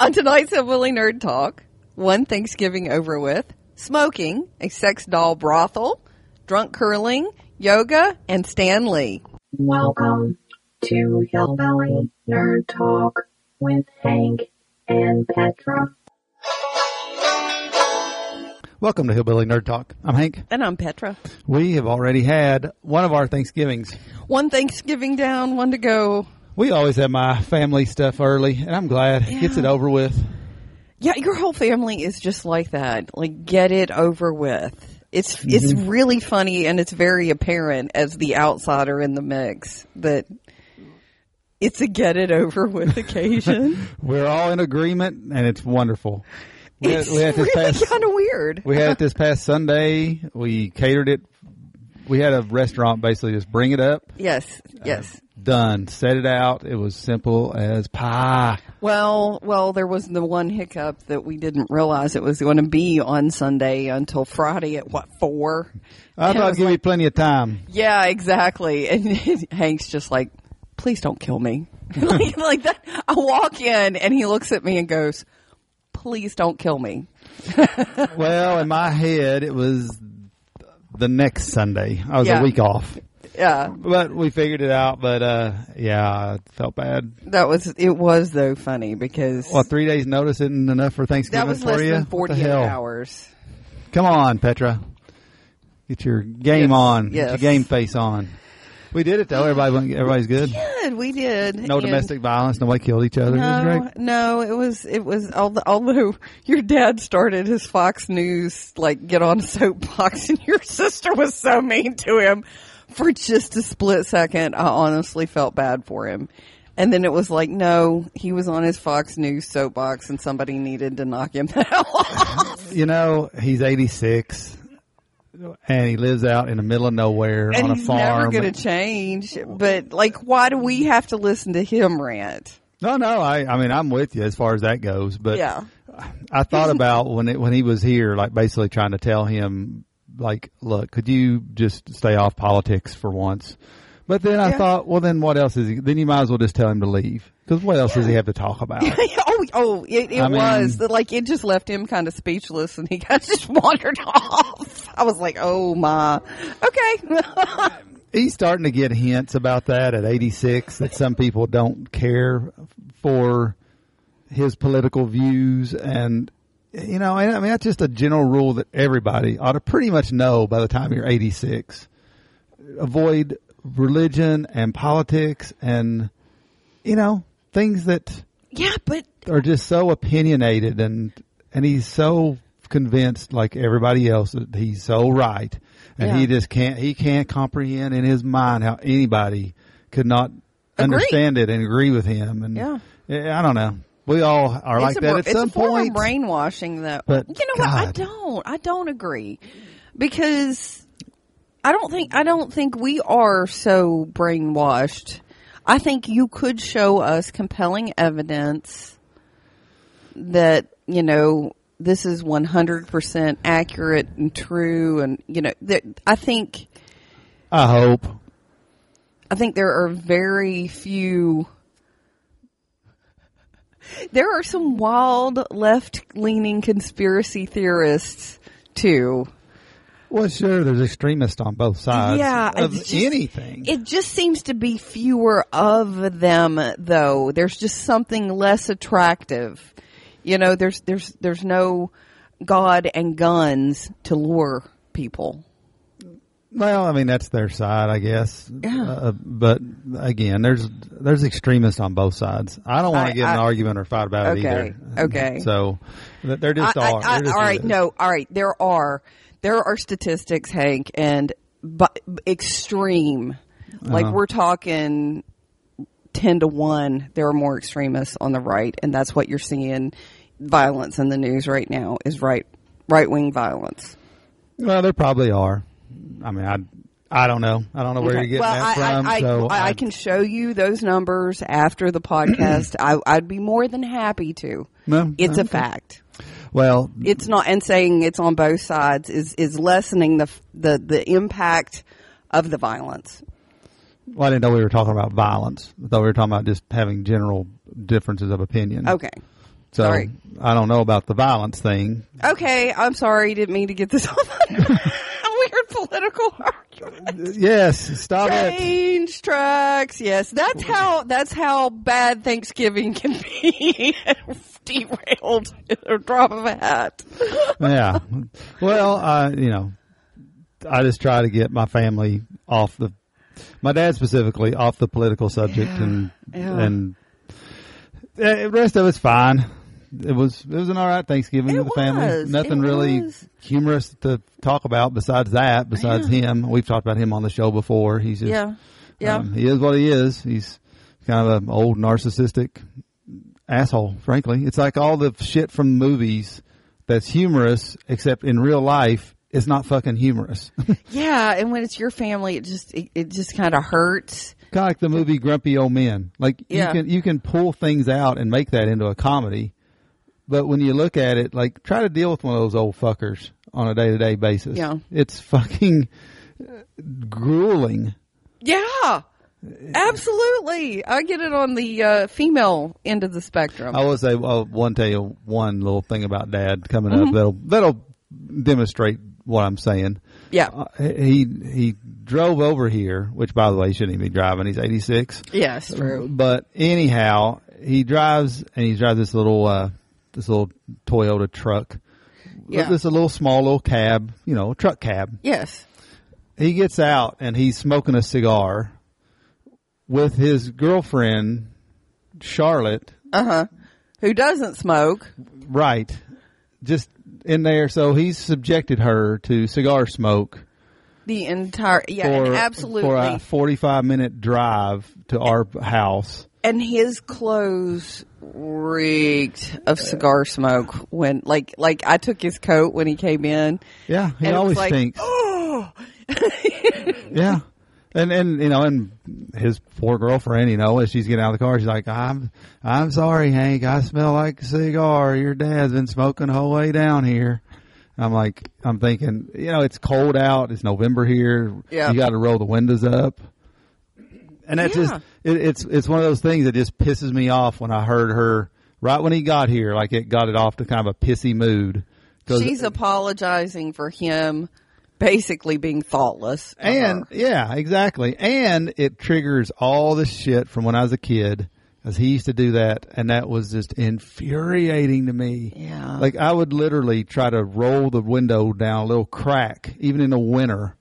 On tonight's Hillbilly Nerd Talk, one Thanksgiving over with, smoking, a sex doll brothel, drunk curling, yoga, and Stanley. Welcome to Hillbilly Nerd Talk with Hank and Petra. Welcome to Hillbilly Nerd Talk. I'm Hank. And I'm Petra. We have already had one of our Thanksgivings. One Thanksgiving down, one to go. We always have my family stuff early, and I'm glad it gets it over with. Yeah, your whole family is just like that. Like, get it over with. It's it's mm-hmm. really funny, and it's very apparent as the outsider in the mix that it's a get it over with occasion. We're all in agreement, and it's wonderful. We had, it's we had really kind of weird. we had it this past Sunday. We catered it. We had a restaurant basically just bring it up, Yes, uh, yes. done, set it out. It was simple as pie. Well, well, there was the one hiccup that we didn't realize it was going to be on Sunday until Friday at what four? I And thought I'd give you like- plenty of time. Yeah, exactly. And Hank's just like, please don't kill me. like, like that. I walk in and he looks at me and goes, please don't kill me. Well, in my head, it was the next Sunday. I was Yeah. a week off. Yeah, But we figured it out. But uh, yeah, I felt bad. that was, it was though funny because Well, three days notice isn't enough for Thanksgiving that was for less you. than 48 hours. Come on, Petra. Get your game Yes, on. Get your game face on. We did it though. Everybody, went- everybody's good. Good, we did. No And- domestic violence. Nobody killed each other. it was No, great. no, it was it was although, although your dad started his Fox News like get on soapbox and your sister was so mean to him for just a split second. I honestly felt bad for him. And then it was like, no, he was on his Fox News soapbox and somebody needed to knock him off. You know, he's 86 and he lives out in the middle of nowhere And on a he's farm. never going to change. But like, why do we have to listen to him rant? no, no. I, I mean, I'm with you as far as that goes. But Yeah. I thought about when it, when he was here, like basically trying to tell him, like, look, could you just stay off politics for once? But then I Yeah. thought, well, then what else is he? Then you might as well just tell him to leave because what else does he have to talk about? oh, oh, it, it I mean- was like it just left him kind of speechless, and he kind of just wandered off. I was like, oh my, okay, He's starting to get hints about that at 86 that some people don't care for his political views and you know, and I mean that's just a general rule that everybody ought to pretty much know by the time you're 86. Avoid religion and politics and you know, things that yeah, but are just so opinionated and and he's so convinced like everybody else that he's so right and he just can't he can't comprehend in his mind how anybody could not Agree. understand it and agree with him and Yeah. I don't know we all are like it's a, that at it's some a form point of brainwashing. That But, you know what? I don't. I don't agree because I don't think I don't think we are so brainwashed. I think you could show us compelling evidence that you know this is one hundred percent accurate and true, and you know that I think I hope I think there are very few. There are some wild left leaning conspiracy theorists too. Well sure there's extremists on both sides yeah, of just- anything It just seems to be fewer of them though. There's just something less attractive. You know, there's there's there's no God and guns to lure people. Well, I mean that's their side, I guess. Yeah. Uh, but again, there's there's extremists on both sides. I don't want to get in an argument or fight about Okay, it either. okay. So they're just I- all. I- they're just all right, no, all right. There are there are statistics, Hank, and but extreme. Like Uh-huh. we're talking ten to one. There are more extremists on the right, and that's what you're seeing. Violence in the news right now is right right wing violence. Well, there probably are. I mean, I I don't know. I don't know where Okay. you're getting well, that I, from. I, so I, I can show you those numbers after the podcast. I, I'd be more than happy to. No, it's a fact. Well, it's not and saying it's on both sides is is lessening the the the impact of the violence. well, I didn't know we were talking about violence. I thought we were talking about just having general differences of opinion. Okay. So Sorry. I don't know about the violence thing. Okay, I'm sorry. Didn't mean to get this on a weird political argument. Yes, stop it. Change tracks. Yes, that's how that's how bad Thanksgiving can be. Derailed a drop of a hat. Yeah. Well, I you know, I just try to get my family off the, my dad specifically off the political subject, Yeah. and Yeah. and eh, the rest of it's fine. It was it was an all right Thanksgiving It with the family. was. Nothing It really was. humorous to talk about besides that. Besides him, we've talked about him on the show before. He's just Yeah, yeah. Um, he is what he is. He's kind of an old narcissistic asshole, frankly. It's like all the shit from movies that's humorous, except in real life, it's not fucking humorous. Yeah, and when it's your family, it just it, it just kind of hurts. Kind of like the movie Grumpy Old Men. Like Yeah. you can you can pull things out and make that into a comedy, but when you look at it, like try to deal with one of those old fuckers on a day to day basis. Yeah. it's fucking uh, grueling. Yeah, absolutely. I get it on the uh, female end of the spectrum. I will say, well, one tell you one little thing about Dad coming Mm-hmm. up that'll that'll demonstrate what I'm saying. yeah, Uh, he he drove over here, which by the way he shouldn't even be driving. He's 86. yes, true. But anyhow, he drives and he drives this little uh this little Toyota truck. Yeah. This a little small little cab, you know, truck cab. Yes. He gets out and he's smoking a cigar with his girlfriend Charlotte Uh huh. Who doesn't smoke? Right. Just in there. So he's subjected her to cigar smoke The entire yeah, for, absolutely. for a 45 minute drive to our house. And his clothes reeked of cigar smoke when like like I took his coat when he came in. Yeah. He always like, thinks. Oh, Yeah. And, and, you know, and his poor girlfriend, you know, as she's getting out of the car, she's like, I'm, I'm sorry, Hank. I smell like a cigar. Your dad's been smoking the whole way down here. I'm like, I'm thinking, you know, it's cold out. It's November here. Yeah. You got to roll the windows up. And that's Yeah. just, it, it's, it's one of those things that just pisses me off when I heard her right when he got here, like it got it off to kind of a pissy mood. she's apologizing for him basically being thoughtless. And her. yeah, exactly. And it triggers all the shit from when I was a kid, because he used to do that, and that was just infuriating to me. Yeah. Like I would literally try to roll the window down a little crack, even in the winter.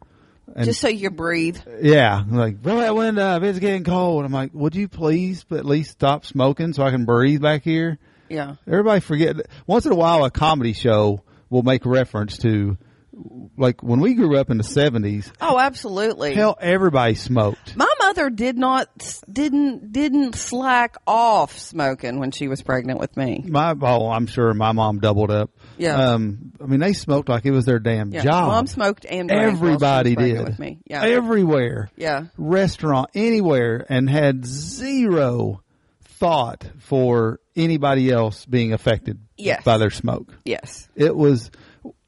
And just so you breathe. yeah, like roll that window up. It's getting cold. I'm like, would you please at least stop smoking so I can breathe back here? Yeah. Everybody forget. Once in a while, a comedy show will make reference to, like when we grew up in the '70s. Oh, absolutely. Hell, everybody smoked. My mother did not didn't didn't slack off smoking when she was pregnant with me. My oh, I'm sure my mom doubled up. Yeah. Um, I mean, they smoked like it was their damn Yeah. job. Mom smoked and drank she was Everybody did. with me. Yeah. Everywhere. yeah. Restaurant, anywhere, and had zero thought for anybody else being affected Yes. by their smoke. Yes. It was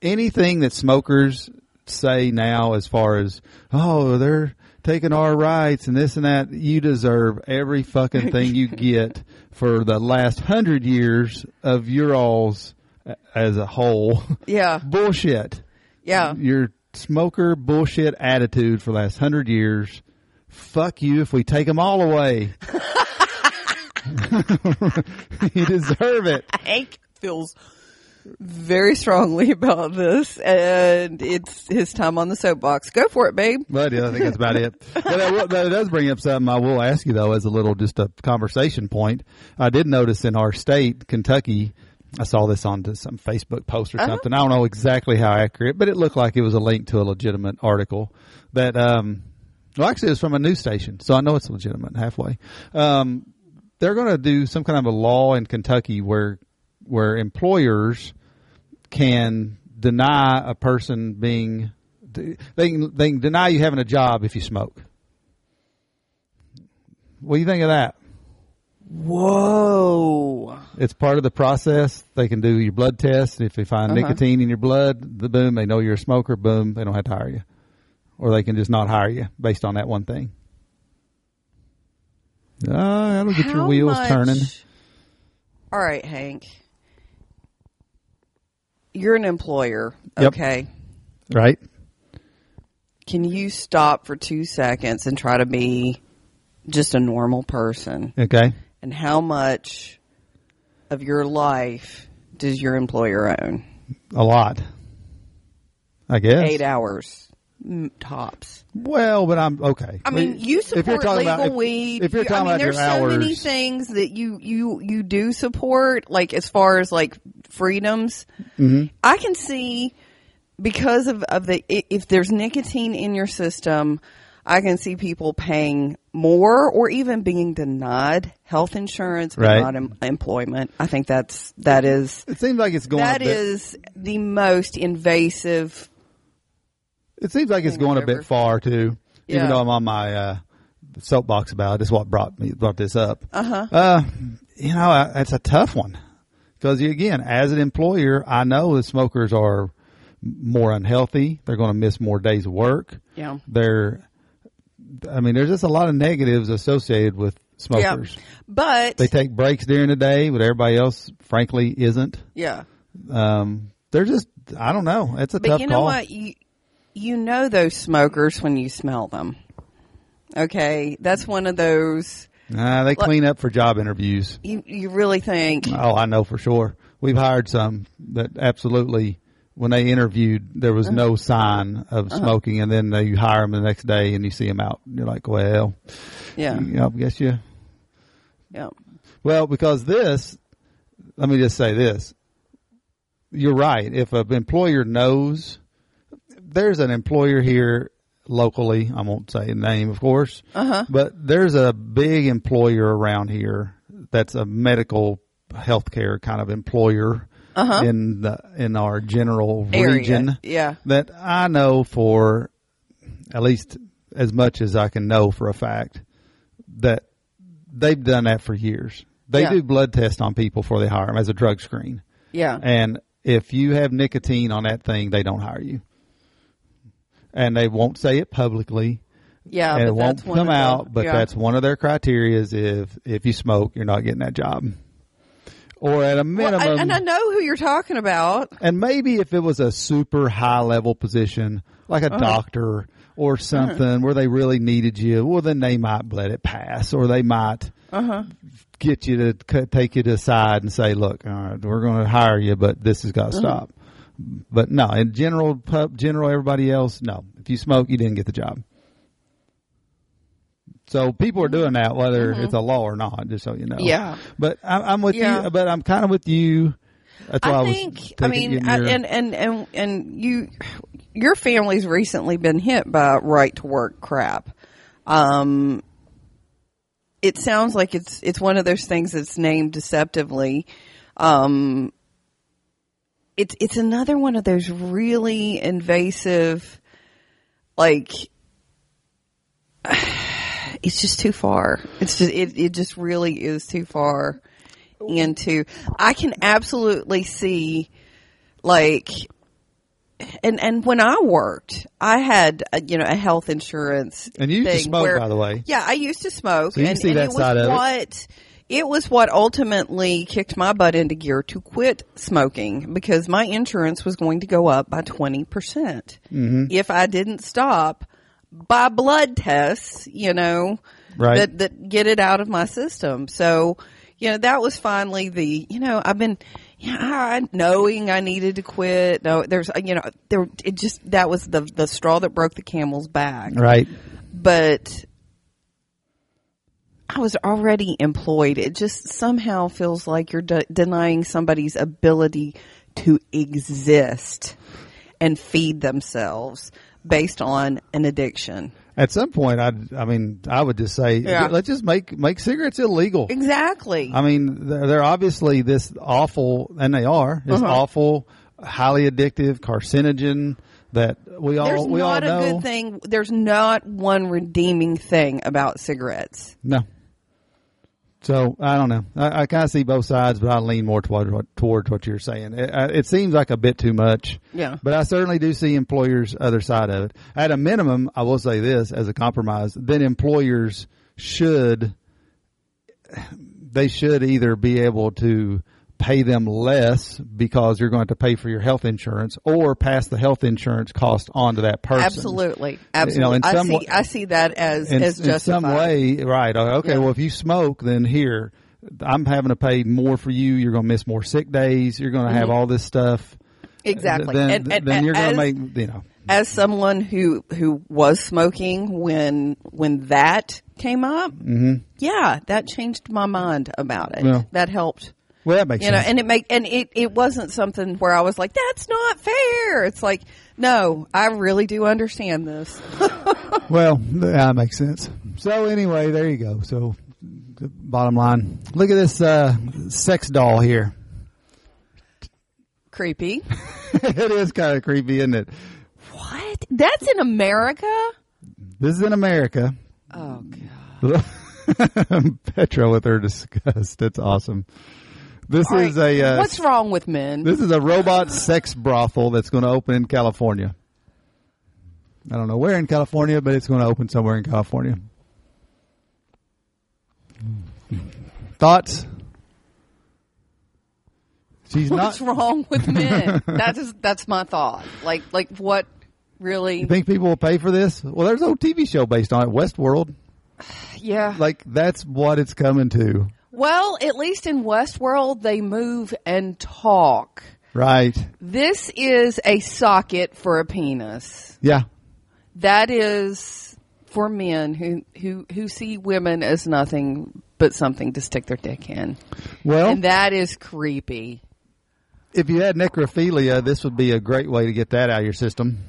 anything that smokers say now as far as, oh, they're taking our rights and this and that. You deserve every fucking thing you get for the last hundred years of your alls as a whole. Yeah. bullshit. Yeah. Your smoker bullshit attitude for the last hundred years. Fuck you if we take them all away. you deserve it. Hank feels very strongly about this, and it's his time on the soapbox. Go for it, babe. But yeah, I think that's about it. But that, does bring up something I will ask you though, as a little just a conversation point. I did notice in our state, Kentucky, I saw this on some Facebook post or Uh-huh. something. I don't know exactly how accurate, but it looked like it was a link to a legitimate article that, um, well, actually, it was from a news station, so I know it's legitimate halfway. Um, they're going to do some kind of a law in Kentucky where where employers can deny a person being they can they can deny you having a job if you smoke. What do you think of that? Whoa. It's part of the process. They can do your blood test. If they find Uh-huh. nicotine in your blood, the boom, they know you're a smoker. Boom, they don't have to hire you, or they can just not hire you based on that one thing. Ah, that'll get your wheels much- turning. All right, Hank. You're an employer, Yep. okay? Right? Can you stop for two seconds and try to be just a normal person? Okay. And how much of your life does your employer own? A lot. I guess. Eight hours mm, tops. Well, but I'm okay. I mean, you If you're support talking legal about- if- weed. If you're You- talking I mean, about there's your so hours, many things that you you you do support, like as far as like freedoms. Mm-hmm. I can see because of of the if there's nicotine in your system, I can see people paying more or even being denied health insurance but Right. not em- employment. I think that's that is it seems like it's going. that is the most invasive. It seems like it's going a bit far too. Yeah. Even though I'm on my uh, soapbox about it, what brought me brought this up. Uh-huh. Uh You know, it's a tough one because again, as an employer, I know the smokers are more unhealthy. They're going to miss more days of work. Yeah. They're, I mean, there's just a lot of negatives associated with smokers. Yeah. But They take breaks during the day, but everybody else, frankly, isn't. yeah. Um, they're just, I don't know. It's a But tough you know call. what? You you know those smokers when you smell them. Okay, that's one of those Nah, they clean up for job interviews. you you really think Oh, I know for sure. We've hired some that absolutely, when they interviewed, there was Uh-huh. no sign of smoking, and then you hire them the next day and you see them out. You're like, well, yeah you know, I guess you. yeah Well, because this, let me just say this. You're right. If an employer knows, there's an employer here locally. I won't say the name, of course. Uh-huh. But there's a big employer around here that's a medical healthcare kind of employer in the in our general Uh-huh. Area, region. yeah. That I know for at least as much as I can know for a fact that they've done that for years. They Yeah. do blood tests on people before they hire them as a drug screen. yeah And if you have nicotine on that thing, they don't hire you. And they won't say it publicly. yeah and but it won't come the- out, but yeah. that's one of their criteria is if, if you smoke, you're not getting that job. Or at a Well, minimum, I- and I know who you're talking about. and maybe if it was a super high level position, like Uh-huh. a doctor or something where they really needed you, well, then they might let it pass, or they might Uh-huh. get you to c- take you to the side and say, "Look, all right, we're going to hire you, but this has got to Uh-huh. stop." But no, in general, pub, general, everybody else, no. If you smoke, you didn't get the job. So people are doing that, whether it's a law or not, just so you know. Mm-hmm. Yeah. But I, I'm with Yeah. you. But I'm kind of with you. That's why I, I think. I mean, I, and and and and you, your family's recently been hit by right to work crap. Um, it sounds like it's it's one of those things that's named deceptively. Um, it's it's another one of those really invasive, like. It's just too far. It's just it, it just really is too far into I can absolutely see like and and when I worked, I had a, you know a health insurance. And you used to smoke, where- by the way. Yeah, I used to smoke, So you and, see and that it was side of what it was what ultimately kicked my butt into gear to quit smoking because my insurance was going to go up by twenty percent Mm-hmm. if I didn't stop by blood tests. You know, Right. that that get it out of my system. So, you know, that was finally the, you know, I've been, yeah, knowing I needed to quit. No, there's, you know, there, it just, that was the, the straw that broke the camel's back. right. But I was already employed. It just somehow feels like you're de- denying somebody's ability to exist and feed themselves based on an addiction. At some point, I, I mean, I would just say, Yeah. let's just make make cigarettes illegal. Exactly. I mean, they're, they're obviously this awful, and they are this Uh-huh. awful, highly addictive carcinogen that we all There's we all know. There's not a good thing. There's not one redeeming thing about cigarettes. No. So I don't know. I, I kind of see both sides, but I lean more toward what, towards what you're saying. It, it seems like a bit too much. Yeah. But I certainly do see employers' other side of it. At a minimum, I will say this as a compromise: then employers should they should either be able to pay them less because you're going to pay for your health insurance or pass the health insurance cost on to that person. Absolutely, absolutely. in I some see. I see that as In, as in some way, right. uh, Okay, Yeah. well, if you smoke, then here, I'm having to pay more for you. You're going to miss more sick days. You're going to have all this stuff. Mm-hmm. Exactly. Then, And- and- then you're going to make, you know. as someone who who was smoking when when that came up, yeah, that changed my mind about it. Mm-hmm. Yeah. That helped. Well, that makes You know, sense. and it make and it it wasn't something where I was like, "That's not fair." It's like, no, I really do understand this. Well, that makes sense. So anyway, there you go. So the bottom line, look at this uh, sex doll here. Creepy. it is kind of creepy, isn't it? What? That's in America? This is in America. Oh god. Petra with her disgust. That's awesome. This All is right, a uh, What's wrong with men? this is a robot sex brothel that's going to open in California. I don't know where in California, but it's going to open somewhere in California. Thoughts? She's What's not. wrong with men? that is that's my thought. Like like what really You think people will pay for this? Well, there's no TV show based on it, Westworld. yeah. Like that's what it's coming to, Well, at least in Westworld, they move and talk. right? This is a socket for a penis. Yeah, That is for men who, who, who see women as nothing but something to stick their dick in. Well, And that is creepy. if you had necrophilia, this would be a great way to get that out of your system.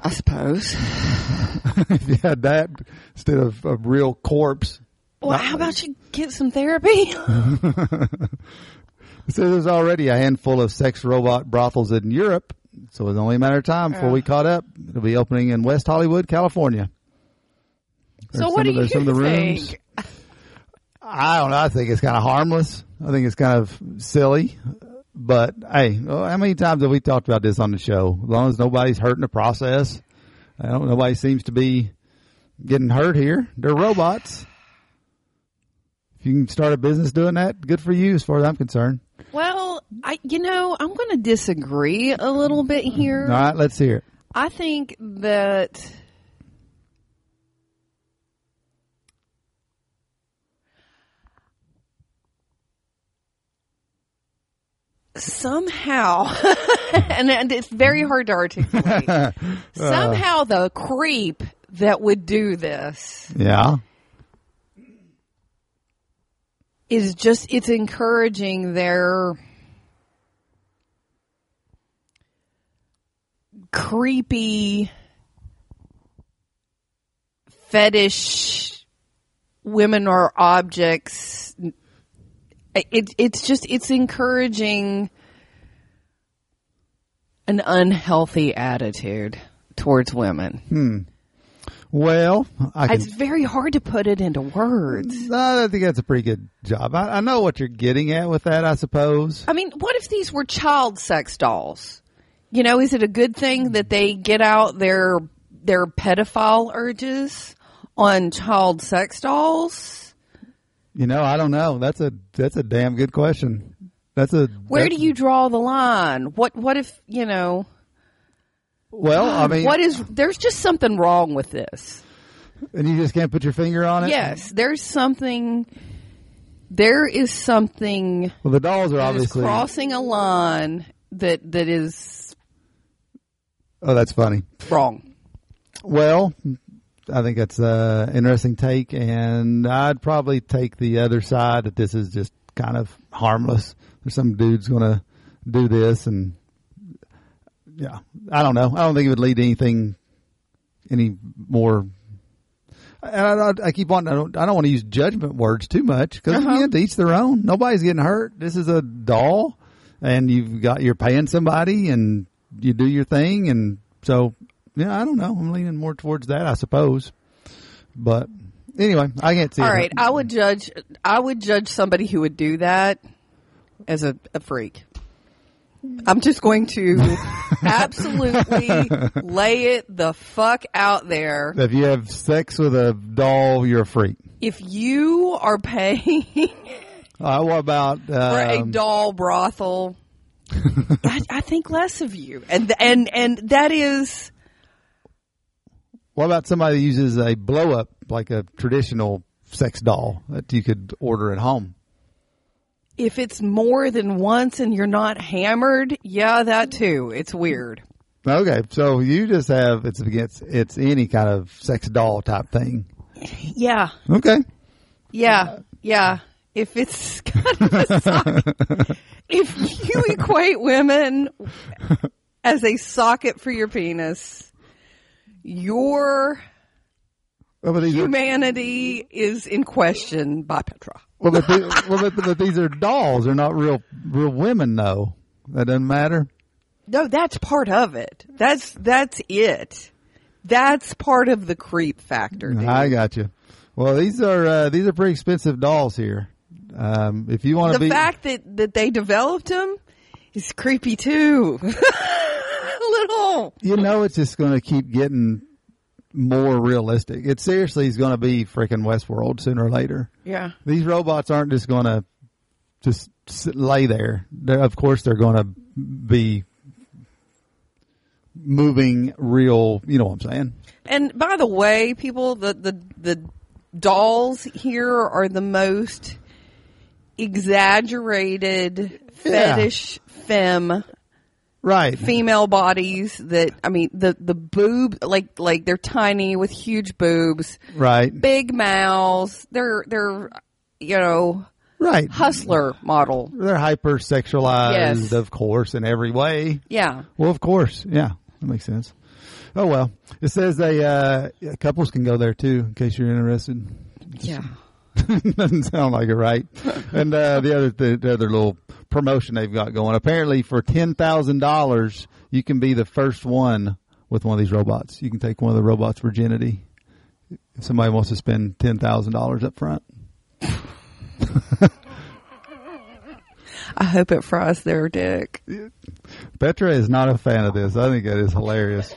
I suppose. if you had that instead of a real corpse. Well, how about you get some therapy? So there's already a handful of sex robot brothels in Europe. So it's only a matter of time before we caught up. It'll be opening in West Hollywood, California. so what do the- you some of the rooms. think? I don't know. I think it's kind of harmless. I think it's kind of silly. But hey, how many times have we talked about this on the show? As long as nobody's hurt in the process, I don't. Nobody seems to be getting hurt here. They're robots. If you can start a business doing that, good for you, as far as I'm concerned. Well, I, you know, I'm going to disagree a little bit here. All right, let's hear it. I think that somehow, and, and it's very hard to articulate, somehow the creep that would do this Yeah. Is just, it's encouraging their creepy fetish women are objects. It, it's just it's encouraging an unhealthy attitude towards women hmm. Well, I can. it's very hard to put it into words No, I think that's a pretty good job. I, I know what you're getting at with that. I suppose. I mean, what if these were child sex dolls? You know, is it a good thing that they get out their their pedophile urges on child sex dolls? You know, I don't know. That's a that's a damn good question. That's a Where that- do you draw the line? What what if, you know, Well, I mean, what is there's just something wrong with this. and you just can't put your finger on it. Yes, there's something there is something Well, the dolls are obviously. crossing a line that that is Oh, that's funny. wrong. Well, I think that's an interesting take, and I'd probably take the other side that this is just kind of harmless. There's some dude's going to do this, and yeah, I don't know. I don't think it would lead to anything any more. And I, I, I keep wanting. I don't. I don't want to use judgment words too much because Uh-huh. again, to each their own. Nobody's getting hurt. This is a doll, and you've got you're paying somebody, and you do your thing, and so yeah, I don't know. I'm leaning more towards that, I suppose. But anyway, I can't see. All right, I would judge. I would judge somebody who would do that as a, a freak. I'm just going to absolutely lay it the fuck out there. If you have sex with a doll, you're a freak. If you are paying Uh, what about For a um, doll brothel, I, I think less of you, and and and that is what about somebody that uses a blow up like a traditional sex doll that you could order at home? If it's more than once and you're not hammered. Yeah, that too. It's weird. Okay, so you just have it's it's it's any kind of sex doll type thing. Yeah, Okay. yeah, yeah. If it's kind of a socket, if you equate women as a socket for your penis, your Well, these are, humanity is in question by Petra. Well, but, the, well, but, but these are dolls. They're not real real women, though. That doesn't matter. No, that's part of it. That's that's it. That's part of the creep factor. Dude. I got you. Well, these are uh, these are pretty expensive dolls here. Um, if you want to the be, fact that that they developed them is creepy too. A little. you know, it's just going to keep getting more realistic. It seriously is going to be freaking Westworld sooner or later. Yeah. These robots aren't just going to just sit, lay there. They're, of course, they're going to be moving real. You know what I'm saying? And by the way, people, the the the dolls here are the most exaggerated Yeah. fetish femme Right. female bodies that I mean the the boob like like they're tiny with huge boobs, Right. big mouths. They're they're you know Right. hustler model. They're hypersexualized, Yes. of course, in every way. Yeah. Well, of course, yeah, that makes sense. Oh well, it says they uh, couples can go there too, in case you're interested. Yeah. Doesn't sound like it, right? And uh, the other the, the other little promotion they've got going. Apparently, for ten thousand dollars, you can be the first one with one of these robots. You can take one of the robots' virginity. If somebody wants to spend ten thousand dollars up front, I hope it fries their dick. Petra is not a fan of this. I think that is hilarious.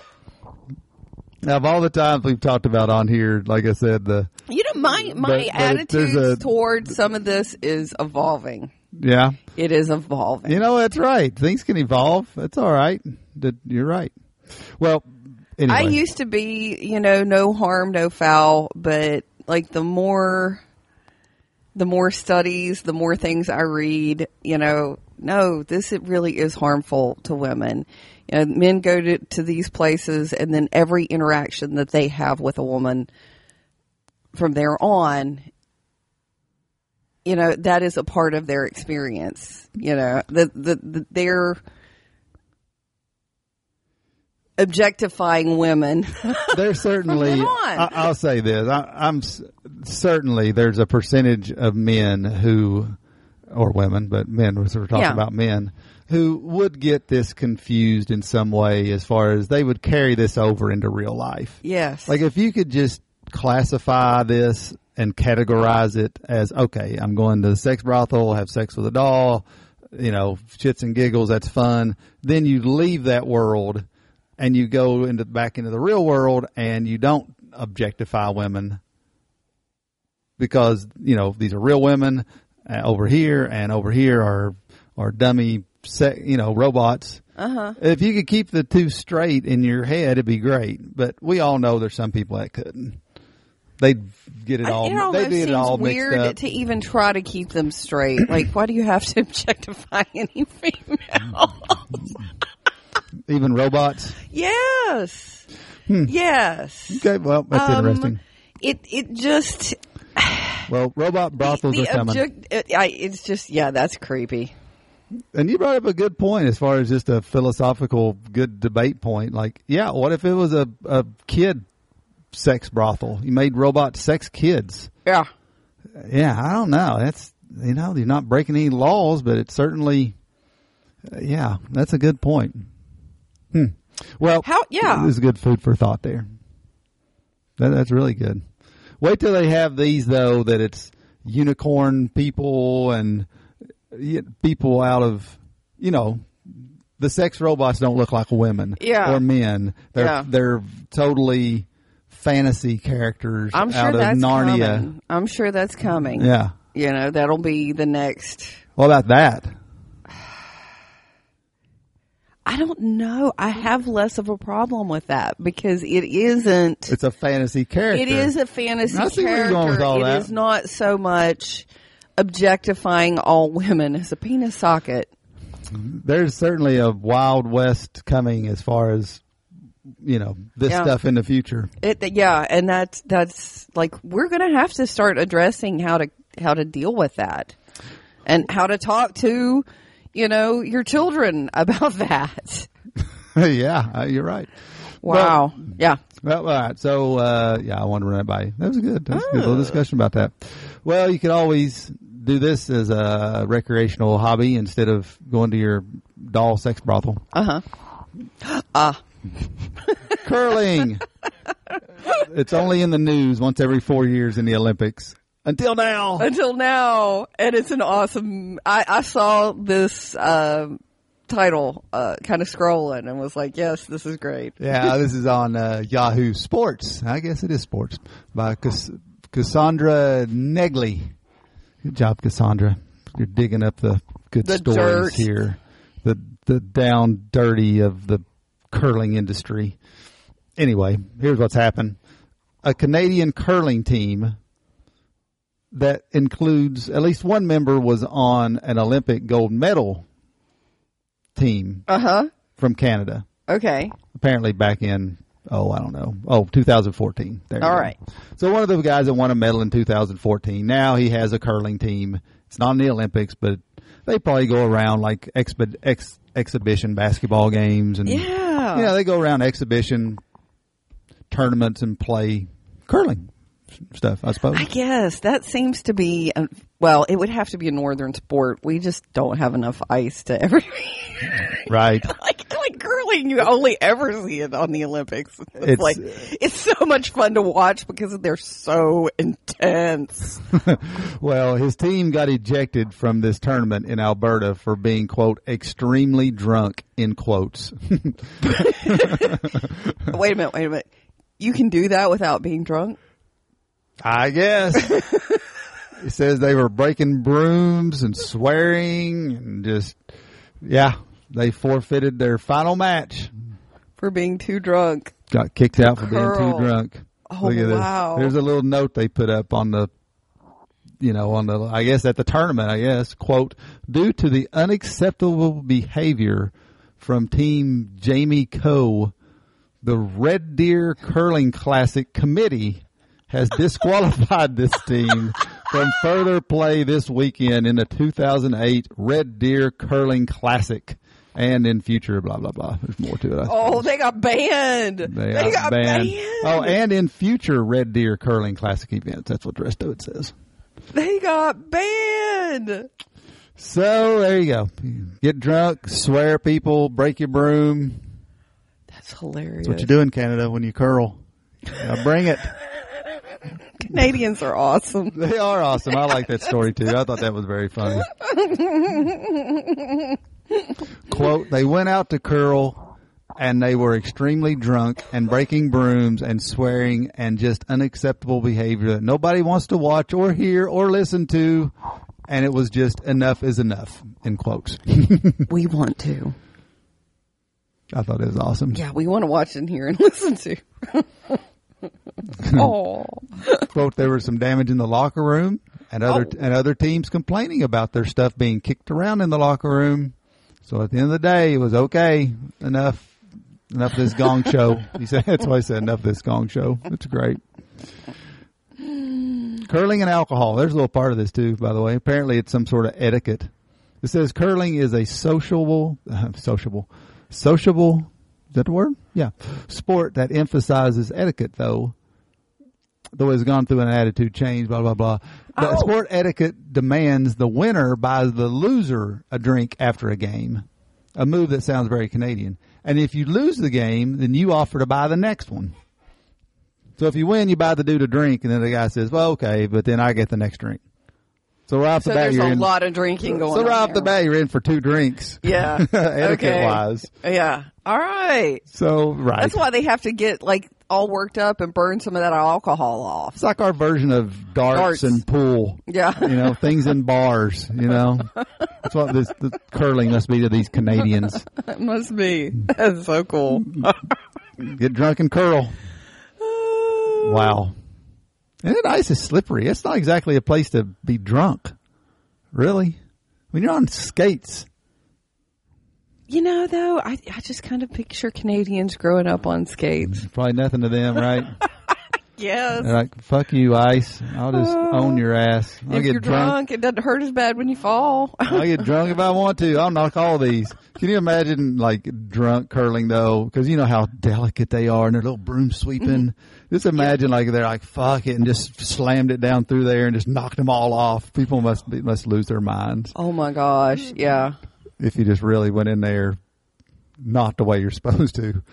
Now, of all the times we've talked about on here, like I said, the You know, my my But- but it- attitude there's a- towards some of this is evolving. Yeah, It is evolving. You know, that's right. Things can evolve. That's all right. You're right. Well, anyway. I used to be, you know, no harm, no foul, but like the more the more studies, the more things I read, you know, no, this it really is harmful to women. You know, men go to, to these places and then every interaction that they have with a woman from there on, you know, that is a part of their experience. You know, the, the, the their objectifying women. there's certainly. From then on. I, I'll say this. I, I'm certainly there's a percentage of men who, or women, but men. We're talking Yeah. about men who would get this confused in some way, as far as they would carry this over into real life. yes. Like if you could just classify this and categorize it as okay, I'm going to the sex brothel, have sex with a doll, you know, shits and giggles, that's fun. Then you leave that world and you go into back into the real world and you don't objectify women because, you know, these are real women uh, over here and over here are are dummy se- you know, robots. uh-huh. If you could keep the two straight in your head, it'd be great. But we all know there's some people that couldn't. They'd get it all. it They almost seems all weird to even try to keep them straight. Like, why do you have to objectify any female? Even robots. yes. Yes. Okay, well that's Um, interesting. It it just Well, robot brothels the are coming, object. It, I, it's just yeah, that's creepy. and you brought up a good point as far as just a philosophical, good debate point. Like, yeah, what if it was a a kid sex brothel? You made robot sex kids. Yeah. Yeah, I don't know. That's you know, you're not breaking any laws, but it's certainly, yeah, that's a good point. Hmm. Well, How- yeah. this is good food for thought there. That, that's really good. Wait till they have these though, that it's unicorn people and people out of, you know, the sex robots don't look like women Yeah. or men. They're Yeah. they're totally fantasy characters I'm sure out of that's Narnia. coming. I'm sure that's coming. Yeah, You know, that'll be the next. What about that? I don't know. I have less of a problem with that because it isn't. It's a fantasy character. It is a fantasy I see character. going with all It that. is not so much objectifying all women as a penis socket. There's certainly a wild west coming as far as you know this Yeah. stuff in the future. It, yeah, and that's that's like we're going to have to start addressing how to how to deal with that, and how to talk to, you know, your children about that. yeah, uh, you're right. Wow. yeah. Well, all right. So, uh, yeah, I wanted to run it by you. That was good. That was a good Oh. little discussion about that. Well, you could always do this as a recreational hobby instead of going to your doll sex brothel. Uh huh. Ah. Curling. it's only in the news once every four years in the Olympics. Until now. Until now, and it's an awesome. I I saw this um, title uh, kind of scrolling and was like, yes, this is great. Yeah, this is on uh, Yahoo Sports. I guess it is sports by Cass- Cassandra Negley. Good job, Cassandra. You're digging up the good The stories dirt. here. The the down dirty of the curling industry. Anyway, here's what's happened. A Canadian curling team that includes at least one member was on an Olympic gold medal team Uh huh. from Canada Okay. apparently back in oh I don't know oh 2014. There you All go. So one of the guys that won a medal in 2014. Now he has a curling team. It's not in the Olympics, but they probably go around like ex- exhibition basketball games and Yeah. Know they go around exhibition tournaments and play curling stuff. I suppose. I guess that seems to be uh, well. It would have to be a northern sport. We just don't have enough ice to ever right. like like curling. You only ever see it on the Olympics. It's, It's- like it's so much fun to watch because they're so intense. Well, his team got ejected from this tournament in Alberta for being quote extremely drunk in quotes. wait a minute. Wait a minute. You can do that without being drunk. I guess. he says they were breaking brooms and swearing and just, yeah, they forfeited their final match. For being too drunk. Got kicked out for being too drunk. Oh, Look at this. wow. There's a little note they put up on the, you know, on the, I guess at the tournament, I guess, quote, due to the unacceptable behavior from team Jamie Koe, the Red Deer Curling Classic committee has disqualified this team from further play this weekend in the 2008 Red Deer Curling Classic and in future blah blah blah. There's more to it. I Oh, they got banned. They, They, got, got banned. banned. Oh, and in future Red Deer Curling Classic events. That's what the rest of it says. they got banned. So there you go. Get drunk, swear at people, break your broom. That's hilarious. That's what you do in Canada when you curl. Now bring it. Canadians are awesome. They are awesome. I like that story too. I thought that was very funny. Quote, they went out to curl and they were extremely drunk and breaking brooms and swearing and just unacceptable behavior that nobody wants to watch or hear or listen to. And it was just enough is enough in quotes. We want to. I thought it was awesome. Yeah, we want to watch and hear and listen to. oh, Quote, there was some damage in the locker room and other, Oh. and other teams complaining about their stuff being kicked around in the locker room. So at the end of the day, it was okay. Enough, enough of this gong show. He said, that's why I said enough of this gong show. It's great. Curling and alcohol. There's a little part of this too, by the way. Apparently it's some sort of etiquette. It says curling is a sociable, uh, sociable, sociable, that the word? Yeah. Sport that emphasizes etiquette though. Though it's gone through an attitude change, blah, blah, blah. But Oh. sport etiquette demands the winner buys the loser a drink after a game. A move that sounds very Canadian. And if you lose the game, then you offer to buy the next one. So if you win, you buy the dude a drink, and then the guy says, "Well, okay, but then I get the next drink." So right off so the bat, there's you're a in. lot of drinking going so on. right off the bat, you're in for two drinks. Yeah. etiquette Okay. wise. Yeah. All right. So right. That's why they have to get like all worked up and burn some of that alcohol off. It's like our version of darts, Darts. and pool. Yeah. You know, things in bars. You know, that's what this the curling must be to these Canadians. It must be. That's so cool. Get drunk and curl. Wow. And that ice is slippery. It's not exactly a place to be drunk. Really? When you're on skates. You know, though, I, I just kind of picture Canadians growing up on skates. Mm, probably nothing to them, right? Yes. They're like, fuck you, ice. I'll just oh. own your ass. I'll if get you're drunk, it doesn't hurt as bad when you fall. I'll get drunk if I want to. I'll knock all these. Can you imagine like drunk curling though? Because you know how delicate they are and their little broom sweeping. Mm-hmm. Just imagine like they're like fuck it and just slammed it down through there and just knocked them all off. People must be, must lose their minds oh my gosh. Yeah. If you just really went in there not the way you're supposed to.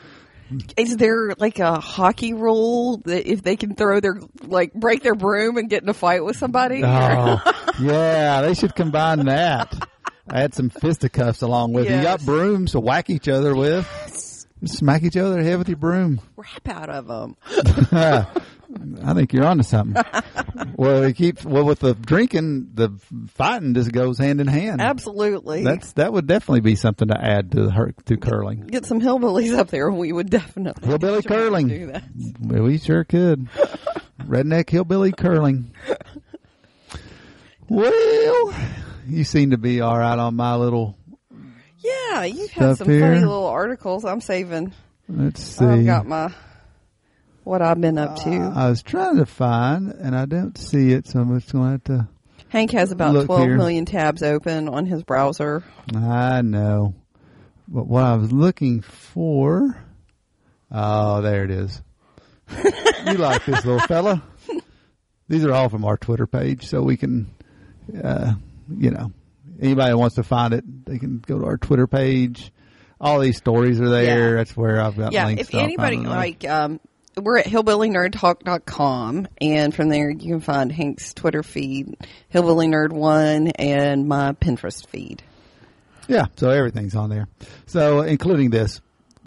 Is there like a hockey rule that if they can throw their, like, break their broom and get in a fight with somebody? Oh, yeah, they should combine that. Add some fisticuffs along with it. You got brooms to whack each other with. Smack each other in the head with your broom. Rap out of them. I think you're onto something. well, it keeps well with the drinking, the fighting just goes hand in hand. Absolutely. That's that would definitely be something to add to the her, to curling. Get some hillbillies up there. We would definitely Hillbilly curling. Do that. Well, we sure could. Redneck hillbilly curling. Well, you seem to be all right on my little. Yeah, you've had Stuff some funny little articles. I'm saving. Let's see. I've got my what I've been up to. I was trying to find, and I don't see it, so I'm just going to have to. Hank has about twelve here. million tabs open on his browser. I know. But what I was looking for. Oh, there it is. you like this little fella? These are all from our Twitter page, so we can, uh, you know, anybody wants to find it, they can go to our Twitter page. All these stories are there. Yeah. That's where I've got Yeah, links. if to anybody like, um, we're at hillbillynerdtalk.com, and from there you can find Hank's Twitter feed, Hillbilly Nerd One, and my Pinterest feed. Yeah, so everything's on there. So including this.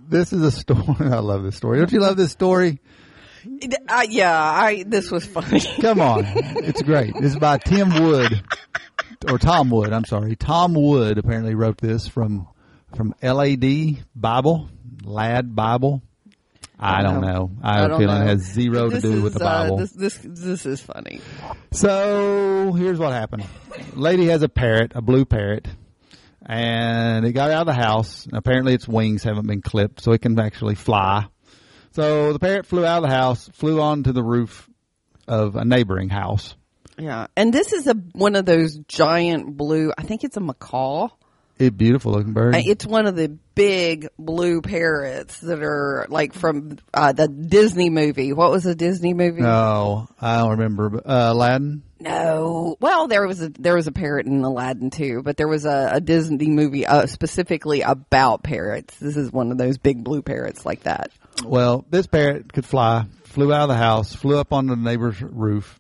This is a story. I love this story. Don't you love this story? Uh, yeah, I this was funny. Come on. it's great. This is by Tim Wood. Or Tom Wood, I'm sorry. Tom Wood apparently wrote this from from LAD Bible, Lad Bible. I don't know. I have a feeling know. it has zero to do with the uh, Bible. this, this this is funny. So here's what happened. Lady has a parrot, a blue parrot, and it got out of the house. Apparently its wings haven't been clipped, so it can actually fly. So the parrot flew out of the house, flew onto the roof of a neighboring house. Yeah, and this is a one of those giant blue. I think it's a macaw. A beautiful looking bird. Uh, It's one of the big blue parrots that are like from uh, the Disney movie. What was the Disney movie? No, I don't remember. Uh, Aladdin. No. Well, there was a there was a parrot in Aladdin too, but there was a, a Disney movie uh, specifically about parrots. This is one of those big blue parrots like that. Well, this parrot could fly. Flew out of the house. Flew up on the neighbor's roof.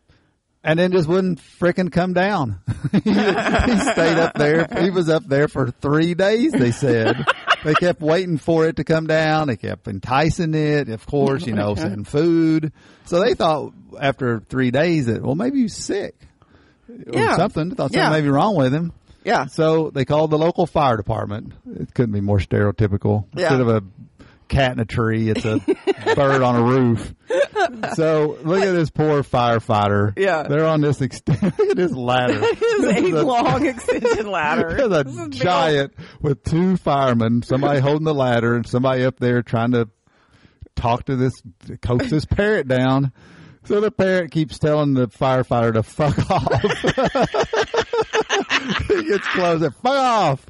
And then just wouldn't frickin' come down. he stayed up there. He was up there for three days, they said. they kept waiting for it to come down. They kept enticing it. Of course, you know, sending food. So they thought after three days that, well, maybe he's sick. Or Yeah. something. Thought something Yeah. may be wrong with him. Yeah. So they called the local fire department. It couldn't be more stereotypical. Yeah. Instead of a cat in a tree, it's a bird on a roof. So look at this poor firefighter. Yeah. They're on this look at this ladder. It's a long extension ladder. There's a This giant with two firemen, somebody holding the ladder and somebody up there trying to talk to this, coax this parrot down. So the parrot keeps telling the firefighter to fuck off. he gets closer. Fuck off.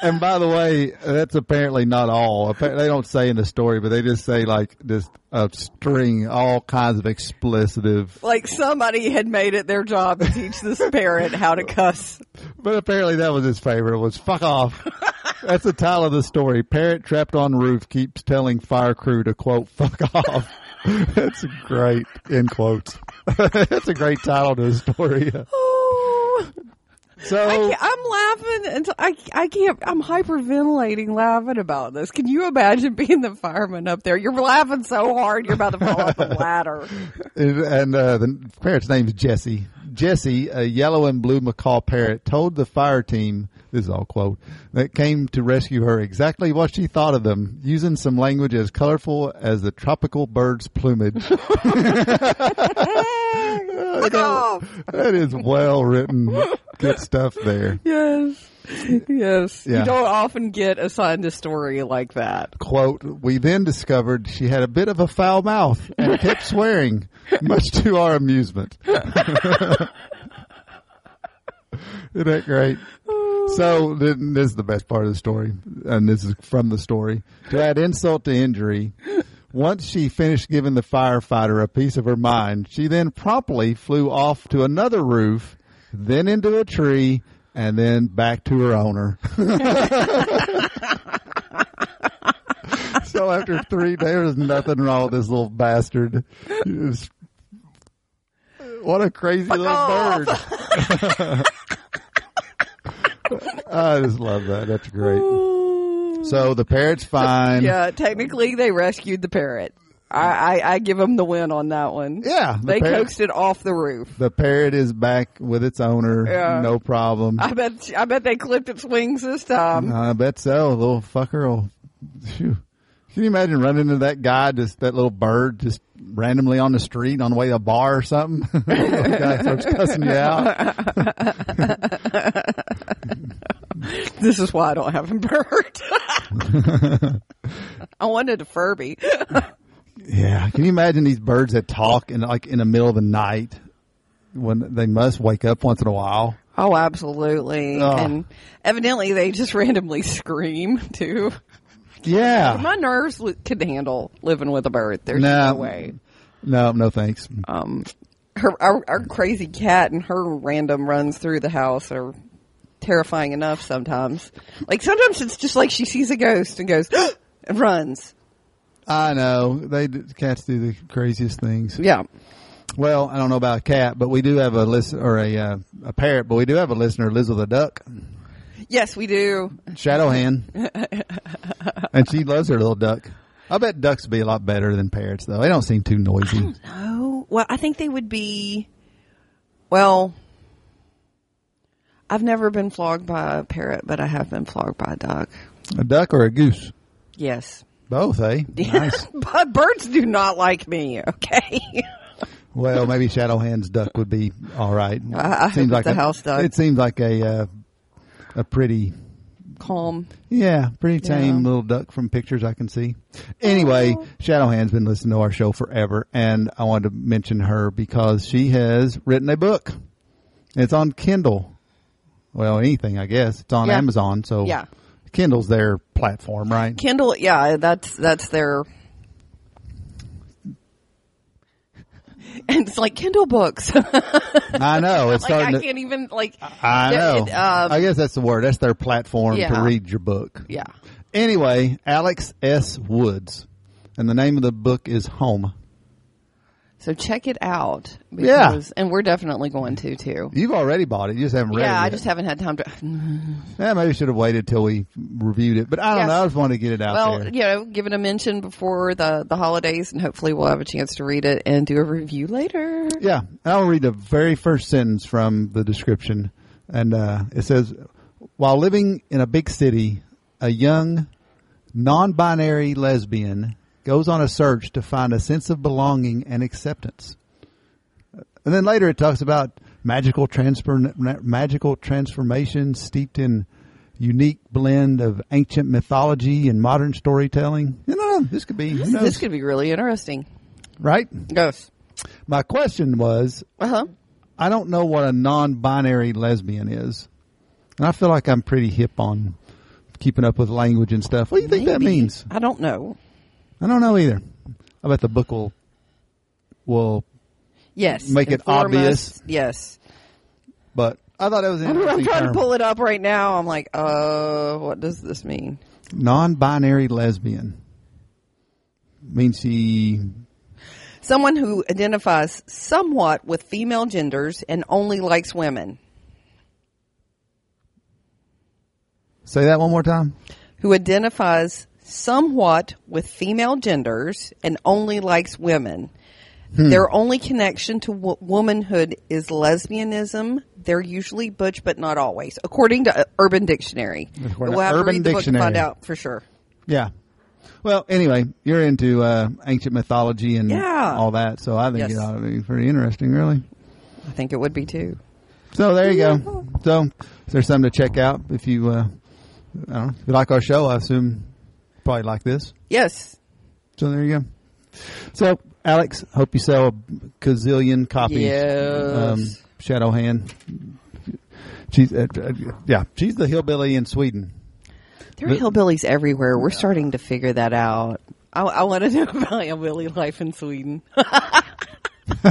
And by the way, that's apparently not all. They don't say in the story, but they just say like just a string, all kinds of explicive. Like somebody had made it their job to teach this parent how to cuss. But apparently that was his favorite was fuck off. That's the title of the story. Parrot trapped on roof keeps telling fire crew to quote fuck off. That's great in quotes. That's a great title to the story. Oh. So I I'm laughing until I, I can't. I'm hyperventilating laughing about this. Can you imagine being the fireman up there? You're laughing so hard you're about to fall off the ladder. and uh, the parrot's name is Jesse. Jesse, a yellow and blue macaw parrot, told the fire team, this is all quote, that came to rescue her exactly what she thought of them, using some language as colorful as the tropical bird's plumage. That is well written. Good stuff there. Yes. Yes. Yeah. You don't often get assigned a story like that. Quote, we then discovered she had a bit of a foul mouth and kept swearing, much to our amusement. Isn't that great? So this is the best part of the story, and this is from the story. To add insult to injury, once she finished giving the firefighter a piece of her mind, she then promptly flew off to another roof, then into a tree, and then back to her owner. so after three days, there's nothing wrong with this little bastard. What a crazy little off. bird. I just love that. That's great. Oh. So the parrot's fine. Yeah, technically they rescued the parrot. I, I, I give them the win on that one. Yeah, the They parrot- coaxed it off the roof. The parrot is back with its owner. Yeah. No problem. I bet I bet they clipped its wings this time. I bet so. Little fucker will. Phew. Can you imagine running into that guy, just that little bird, just randomly on the street on the way to a bar or something? the guy starts cussing you out. This is why I don't have a bird. I wanted a Furby. Yeah. Can you imagine these birds that talk in like in the middle of the night when they must wake up once in a while? Oh, absolutely. Oh. And evidently they just randomly scream too. Yeah. My nerves could handle living with a bird. There's No. no way. No, no thanks. Um, her our, our crazy cat and her random runs through the house are terrifying enough sometimes. Like sometimes it's just like she sees a ghost and goes and runs. I know they cats do the craziest things. Yeah. Well, I don't know about a cat, but we do have a listen or a uh, a parrot, but we do have a listener, Lizzle the duck, Yes, we do. shadow hand, and she loves her little duck. I bet ducks would be a lot better than parrots, though. They don't seem too noisy. Oh, well, I think they would be. Well, I've never been flogged by a parrot, but I have been flogged by a duck. A duck or a goose? Yes. Both, eh? Nice. but birds do not like me, okay? Well, maybe Shadowhand's duck would be all right. I- I hope it's a a, house duck. It seems like a uh, a pretty Calm. Yeah, pretty tame Yeah. little duck from pictures I can see. Anyway, Shadowhand's been listening to our show forever, and I wanted to mention her because she has written a book. It's on Kindle. Well, anything, I guess. It's on Yeah. Amazon, so Yeah. Kindle's their platform, right? Kindle, yeah, that's that's their. And it's like Kindle books. I know. It's like I to. can't even like. I know. it, um, I guess that's the word. That's their platform to read your book. yeah. Anyway, Alex S. Woods, and the name of the book is Home. So check it out. Yeah. And we're definitely going to too. You've already bought it. You just haven't read it. Yeah, I just haven't had time to. Yeah, maybe should have waited till we reviewed it. But I don't Yes. know. I just wanted to get it out Well, there. you know, give it a mention before the the holidays, and hopefully we'll have a chance to read it and do a review later. Yeah, I'll read the very first sentence from the description, and uh, it says, "While living in a big city, a young, non-binary lesbian goes on a search to find a sense of belonging and acceptance." And then later it talks about magical transfer, magical transformation steeped in unique blend of ancient mythology and modern storytelling. You know, this could be knows, This could be really interesting. right. Yes. My question was, Uh huh. I don't know what a non-binary lesbian is, and I feel like I'm pretty hip on keeping up with language and stuff. What do you think that means? I don't know. I don't know either. I bet the book will will, Yes. Make it obvious. us. Yes. but I thought it was I'm, I'm trying term. to pull it up right now. I'm like, uh, what does this mean? Non-binary lesbian means she. Someone who identifies somewhat with female genders and only likes women. Say that one more time. who identifies somewhat with female genders and only likes women. Hmm. Their only connection to w- womanhood is lesbianism. They're usually butch, but not always, according to uh, Urban Dictionary. According we'll have Urban to read the book to find out for sure. Yeah. Well, anyway, you're into uh, ancient mythology and Yeah. all that, so I think Yes. it ought to be pretty interesting, really. I think it would be too. So there you go. So there's something to check out if you, uh, I don't know, if you like our show. I assume probably like this. Yes. So there you go. So Alex, hope you sell a gazillion copies. Yes. Um, Shadow Hand. She's uh, uh, yeah, she's the hillbilly in Sweden. There are The- hillbillies everywhere. We're starting to figure that out. I, I want to know about hillbilly life in Sweden.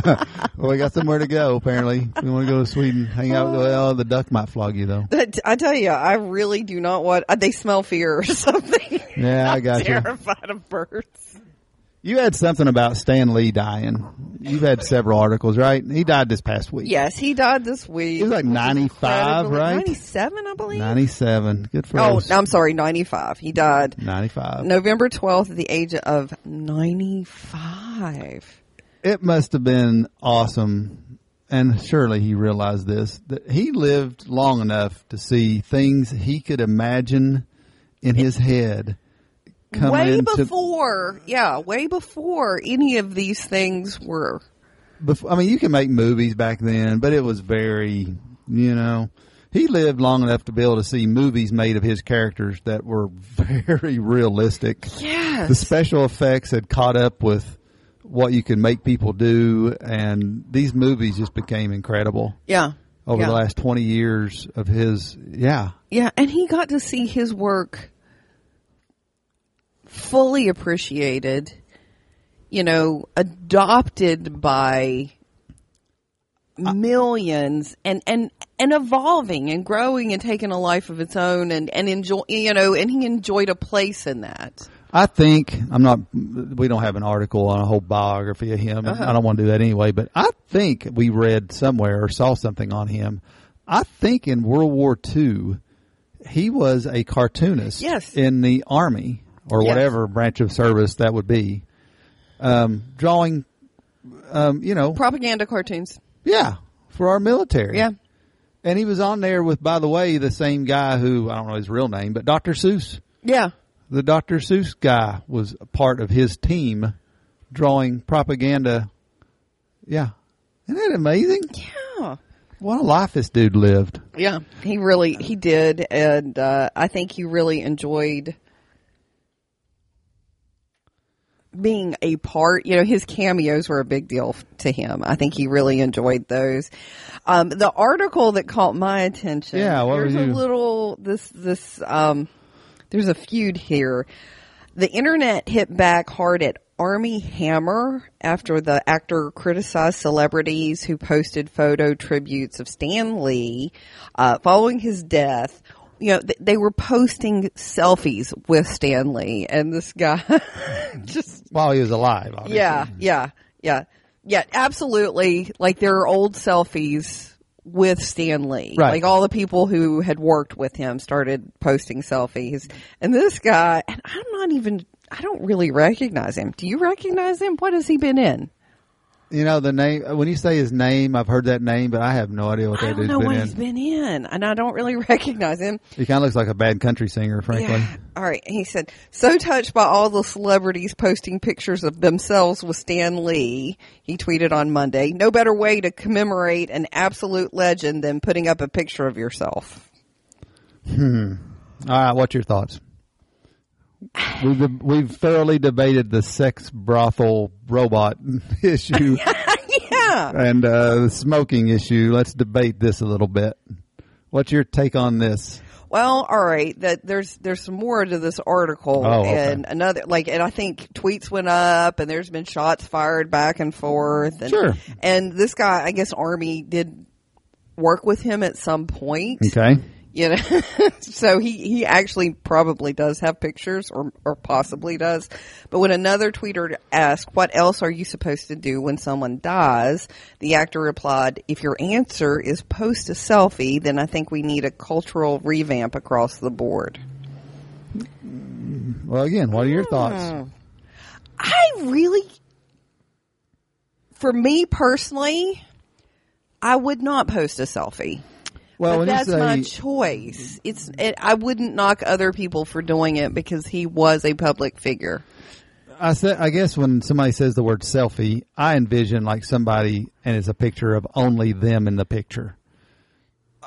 Well, we got somewhere to go. Apparently, we want to go to Sweden, hang out. Well, the duck might flog you though. I tell you, I really do not want. Uh, they smell fear or something. Yeah, I got you. terrified of birds. You had something about Stan Lee dying. You've had several articles, right? He died this past week. Yes, he died this week. He was like 95, Incredibly- right? 97, I believe. Ninety-seven. Good for Oh, us. I'm sorry, 95. He died Ninety-five. November 12th at the age of 95. It must have been awesome, and surely he realized this that he lived long enough to see things he could imagine in his head come way into. before, yeah, way before any of these things were. bef- I mean, you can make movies back then, but it was very, you know, he lived long enough to be able to see movies made of his characters that were very realistic. Yes. The special effects had caught up with what you can make people do, and these movies just became incredible yeah. over yeah. the last 20 years of his, yeah. Yeah, and he got to see his work fully appreciated, you know, adopted by millions and and and evolving and growing and taking a life of its own and and enjoy you know and he enjoyed a place in that I think I'm not. We don't have an article on a whole biography of him. Uh-huh. I don't want to do that anyway. But I think we read somewhere or saw something on him. I think in World War II, he was a cartoonist. Yes. In the army or Yes. whatever branch of service that would be, um, drawing. Um, you know, propaganda cartoons yeah, for our military. yeah And he was on there with, by the way, the same guy who I don't know his real name, but Dr. Seuss yeah the Dr. Seuss guy was a part of his team drawing propaganda. Yeah. Isn't that amazing? yeah What a life this dude lived. Yeah, he really he did, and uh, I think he really enjoyed being a part. You know, his cameos were a big deal to him. I think he really enjoyed those. Um, the article that caught my attention. Yeah, what there's was a little this this um, there's a feud here. The internet hit back hard at Armie Hammer after the actor criticized celebrities who posted photo tributes of Stan Lee uh, following his death. You know, th- they were posting selfies with Stan Lee, and this guy just While he was alive, obviously. yeah, yeah, yeah, yeah, absolutely. Like there are old selfies with Stan Lee. Right. Like all the people who had worked with him started posting selfies. And this guy, and I'm not even, I don't really recognize him. Do you recognize him? What has he been in? You know, the name, when you say his name, I've heard that name, but I have no idea what I that don't dude's know been what in. he's been in, and I don't really recognize him. He kind of looks like a bad country singer, frankly. Yeah. All right. He said, so touched by all the celebrities posting pictures of themselves with Stan Lee, he tweeted on Monday, no better way to commemorate an absolute legend than putting up a picture of yourself. Hmm. All right, what's your thoughts? We've we've thoroughly debated the sex brothel robot issue yeah. and uh, the smoking issue. Let's debate this a little bit. What's your take on this? Well, all right. That there's there's some more to this article, Oh, okay. and another like, and I think tweets went up, and there's been shots fired back and forth. And, Sure. And this guy, I guess, Armie did work with him at some point. Okay. You know, so he, he actually probably does have pictures or, or possibly does. But when another tweeter asked, what else are you supposed to do when someone dies? The actor replied, if your answer is post a selfie, then I think we need a cultural revamp across the board. Well, again, what are your thoughts? Hmm. I really, for me personally, I would not post a selfie. Well, but that's my choice. It's it, I wouldn't knock other people for doing it because he was a public figure. I said, I guess when somebody says the word selfie, I envision like somebody and it's a picture of only them in the picture.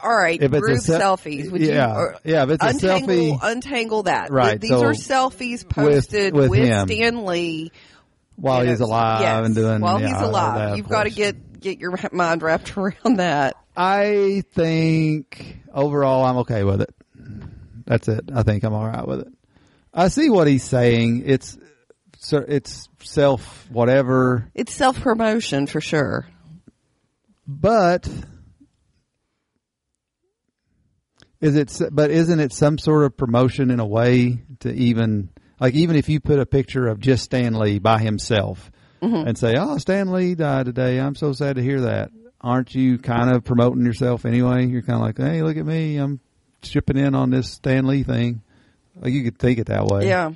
All right, If group se- selfies. Would yeah, you, yeah, if it's a untangle, selfie- untangle that. Right, These so are selfies posted with with, him. Stan Lee While you he's know, alive yes, and doing while yeah, he's alive. that, You've got to get get your mind wrapped around that. I think overall I'm okay with it. That's it. I think I'm all right with it. I see what he's saying. It's it's self whatever, It's self promotion for sure. but is it? But isn't it some sort of promotion in a way to even like even if you put a picture of just Stan Lee by himself mm-hmm. and say, "Oh, Stan Lee died today. I'm so sad to hear that." Aren't you kind of promoting yourself anyway? You're kind of like, "Hey, look at me. I'm chipping in on this Stan Lee thing." Like you could think it that way. Yeah,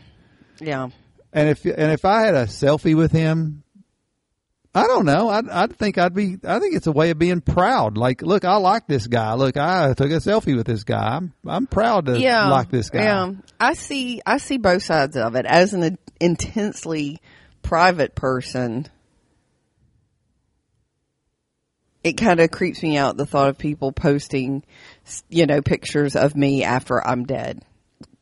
yeah. And if and if I had a selfie with him, I don't know. I'd I'd think I'd be. I think it's a way of being proud. Like, look, I like this guy. Look, I took a selfie with this guy. I'm I'm proud to yeah, like this guy. Yeah, I see. I see both sides of it. As an intensely private person, it kind of creeps me out the thought of people posting, you know, pictures of me after I'm dead.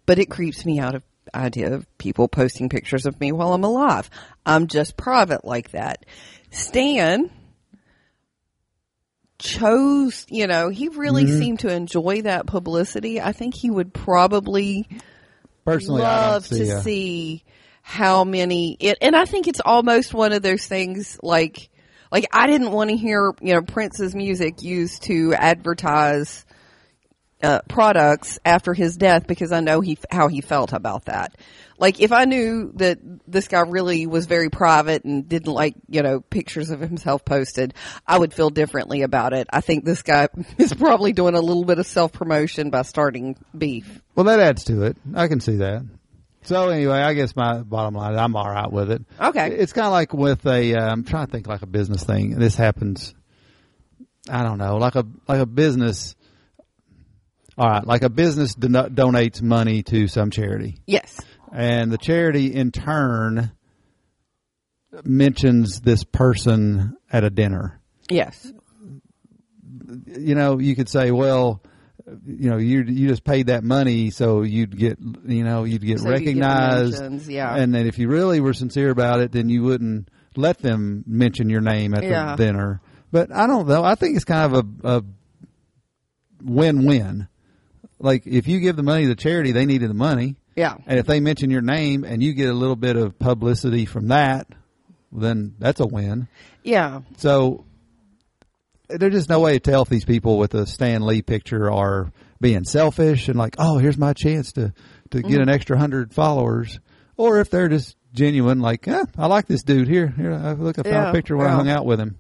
But it creeps me out of idea of people posting pictures of me while I'm alive. I'm just private like that. Stan chose, you know, he really Mm-hmm. seemed to enjoy that publicity. I think he would probably Personally, love see. to a- see how many it and I think it's almost one of those things like like I didn't want to hear, you know, Prince's music used to advertise uh, products after his death because I know he how he felt about that. Like if I knew that this guy really was very private and didn't like you know pictures of himself posted, I would feel differently about it. I think this guy is probably doing a little bit of self promotion by starting beef. Well, that adds to it. I can see that. So anyway, I guess my bottom line, is I'm all right with it. Okay. It's kind of like with a. Uh, I'm trying to think like a business thing. This happens. I don't know, like a like a business. All right, like a business don- donates money to some charity, Yes. and the charity in turn mentions this person at a dinner. Yes. you know, you could say, well, you know, you you just paid that money, so you'd get, you know, you'd get So you get recognized, yeah. and then if you really were sincere about it, then you wouldn't let them mention your name at Yeah. the dinner. But I don't know. I think it's kind of a, a win-win. Like if you give the money to charity, they needed the money, Yeah. and if they mention your name and you get a little bit of publicity from that, then that's a win. Yeah. So there's just no way to tell if these people with a Stan Lee picture are being selfish and like, oh, here's my chance to to get an extra hundred followers, or if they're just genuine, like, eh, I like this dude. Here, here, I look, I found Yeah, a picture when I hung out with him.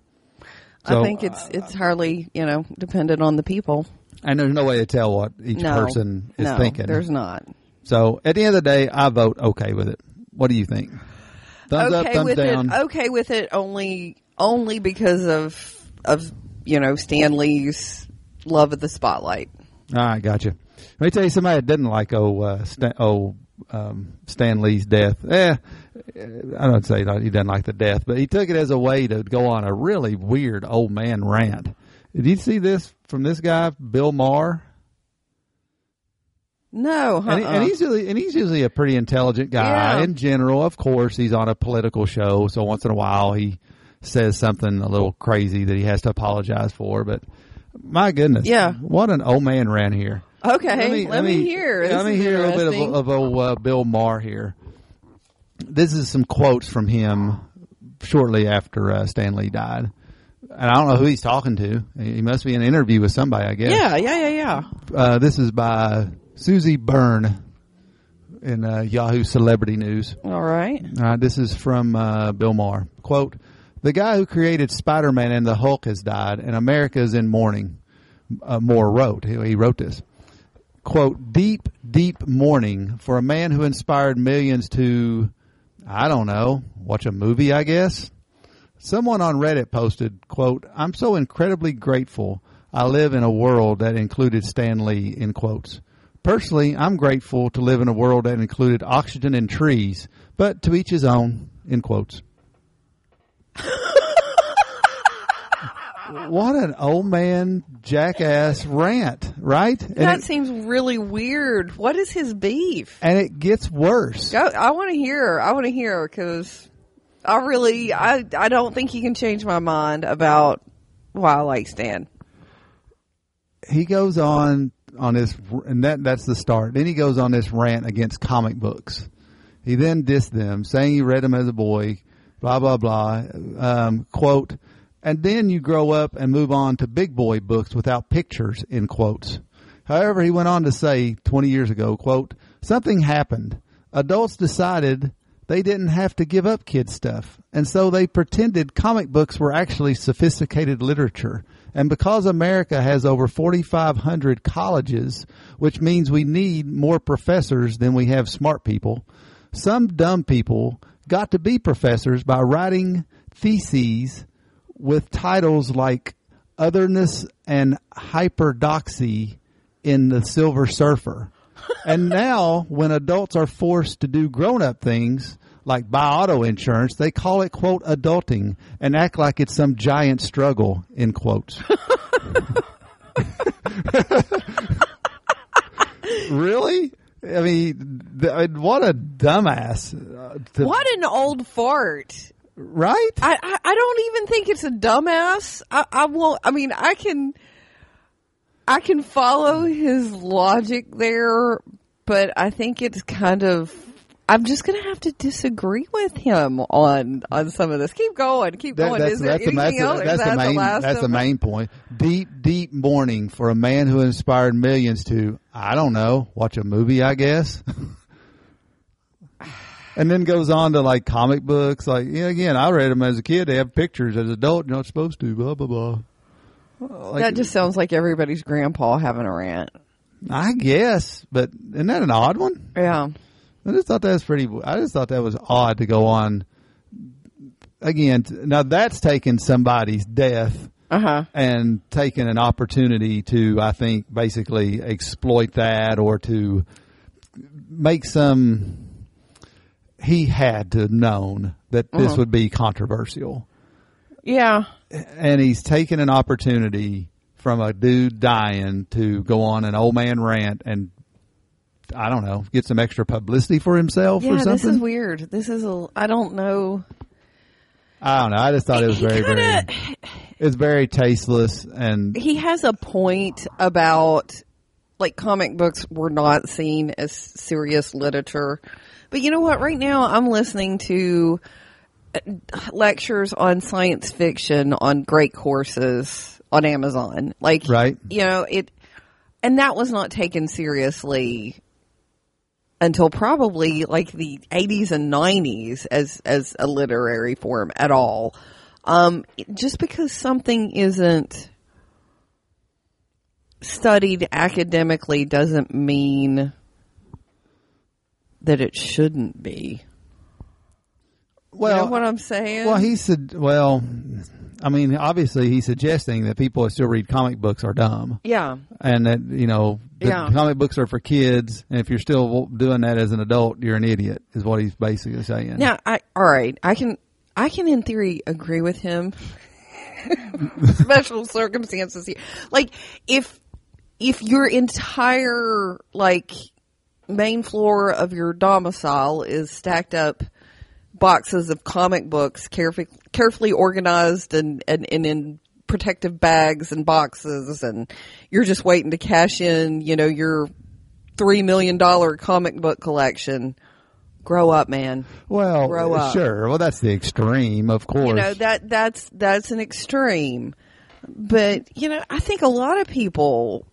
So, I think it's it's hardly you know dependent on the people. And there's no way to tell what each no person is no, thinking. There's not. So at the end of the day, I vote okay with it. What do you think? Thumbs okay up, thumbs with down. it. Okay with it only only because of of you know Stan Lee's love of the spotlight. All right, gotcha. Let me tell you somebody that didn't like oh uh, Stan, oh um, Stan Lee's death. Eh, I don't say that he doesn't like the death, but he took it as a way to go on a really weird old man rant. Did you see this from this guy, Bill Maher? No, uh-uh. And, and he's usually and he's usually a pretty intelligent guy Yeah. in general. Of course, he's on a political show, so once in a while he says something a little crazy that he has to apologize for. But my goodness, Yeah. what an old man ran here. okay. Let me, hear. yeah, This let me hear a little bit of, of old uh, Bill Maher here. This is some quotes from him shortly after uh, Stan Lee died. And I don't know who he's talking to. He must be in an interview with somebody, I guess. Yeah, yeah, yeah, yeah. Uh, this is by Susie Byrne in uh, Yahoo Celebrity News. All right. All right, this is from uh, Bill Maher. Quote, the guy who created Spider-Man and the Hulk has died, and America is in mourning. Uh, Maher wrote. He, he wrote this. Quote, deep, deep mourning for a man who inspired millions to, I don't know, watch a movie, I guess. Someone on Reddit posted, quote, I'm so incredibly grateful I live in a world that included Stan Lee, in quotes. Personally, I'm grateful to live in a world that included oxygen and trees, but to each his own, in quotes. what an old man jackass rant, right? And that it, seems really weird. What is his beef? and it gets worse. Go, I want to hear. I want to hear because I really, I, I don't think he can change my mind about why I like Stan. he goes on on this, and that that's the start. Then he goes on this rant against comic books. He then dissed them, saying he read them as a boy, blah blah blah. Um, quote, and then you grow up and move on to big boy books without pictures. In quotes. However, he went on to say 20 years ago, quote, something happened. Adults decided they didn't have to give up kid stuff. And so they pretended comic books were actually sophisticated literature. And because America has over 4,500 colleges, which means we need more professors than we have smart people, some dumb people got to be professors by writing theses with titles like Otherness and Heterodoxy in the Silver Surfer. And now, when adults are forced to do grown up things like buy auto insurance, they call it, quote, adulting and act like it's some giant struggle, in quotes. really? I mean, th- what a dumbass. uh, to- What an old fart. Right? I, I, I don't even think it's a dumbass. I, I won't. I mean, I can, I can follow his logic there, but I think it's kind of. I'm just gonna have to disagree with him on on some of this. Keep going, keep That- going. that's Is there that's, the, anything that's, else? that's the main last that's the main point. Deep deep mourning for a man who inspired millions to I don't know watch a movie I guess. and then goes on to like comic books. Like yeah, again, I read them as a kid. They have pictures. As an adult, you're not supposed to. Blah blah blah. Like, that just sounds like everybody's grandpa having a rant. I guess, but isn't that an odd one? Yeah. I just thought that was pretty. I just thought that was odd to go on. Again, now that's taking somebody's death Uh huh. and taking an opportunity to, I think, basically exploit that or to make some. He had to have known that this would be controversial, Yeah. and he's taken an opportunity from a dude dying to go on an old man rant and. I don't know, get some extra publicity for himself Yeah. or something. This is weird. This is a. I don't know. I don't know. I just thought it was very, kinda- very. It's very tasteless, and he has a point about like comic books were not seen as serious literature. But you know what? Right now I'm listening to lectures on science fiction on great courses on Amazon. Like, Right. you know, it, and that was not taken seriously until probably like the 80s and 90s as as a literary form at all. Um, just because something isn't studied academically doesn't mean that it shouldn't be. Well, you know what I'm saying? well, he said, well, I mean, obviously, he's suggesting that people that still read comic books are dumb, yeah, and that you know, the Yeah. comic books are for kids, and if you're still doing that as an adult, you're an idiot, is what he's basically saying. Now, I all right. I can I can in theory agree with him. Special circumstances here, like if if your entire like main floor of your domicile is stacked up boxes of comic books carefully carefully organized and, and, and in protective bags and boxes and you're just waiting to cash in you know your three million dollar comic book collection Grow up, man. Well, Grow up. sure. Well, that's the extreme, of course. You know that that's that's an extreme. But you know, I think a lot of people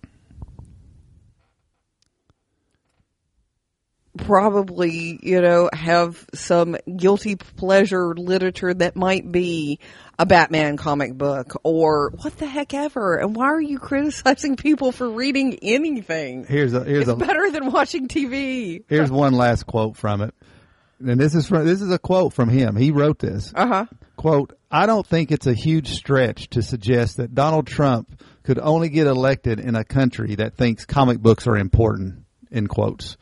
probably, you know, have some guilty pleasure literature that might be a Batman comic book or what the heck ever. And why are you criticizing people for reading anything? here's a here's It's a better than watching TV. here's one last quote from it, and this is from this is a quote from him. He wrote this. Uh huh. quote, I don't think it's a huge stretch to suggest that Donald Trump could only get elected in a country that thinks comic books are important, in quotes.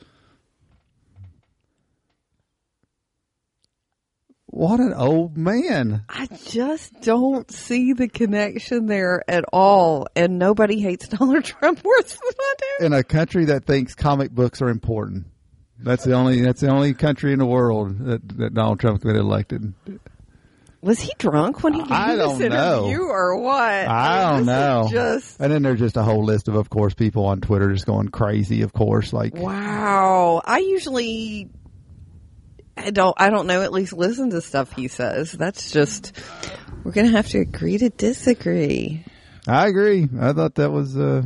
What an old man. I just don't see the connection there at all. And nobody hates Donald Trump worse than I do. In a country that thinks comic books are important. That's the only that's the only country in the world that, that Donald Trump could get elected. Was he drunk when he gave I this don't know. interview or what? I don't This know. Just And then there's just a whole list of of course people on Twitter just going crazy, of course, like wow. I usually I don't I don't know at least listen to stuff he says. That's just we're gonna have to agree to disagree. I agree. I thought that was uh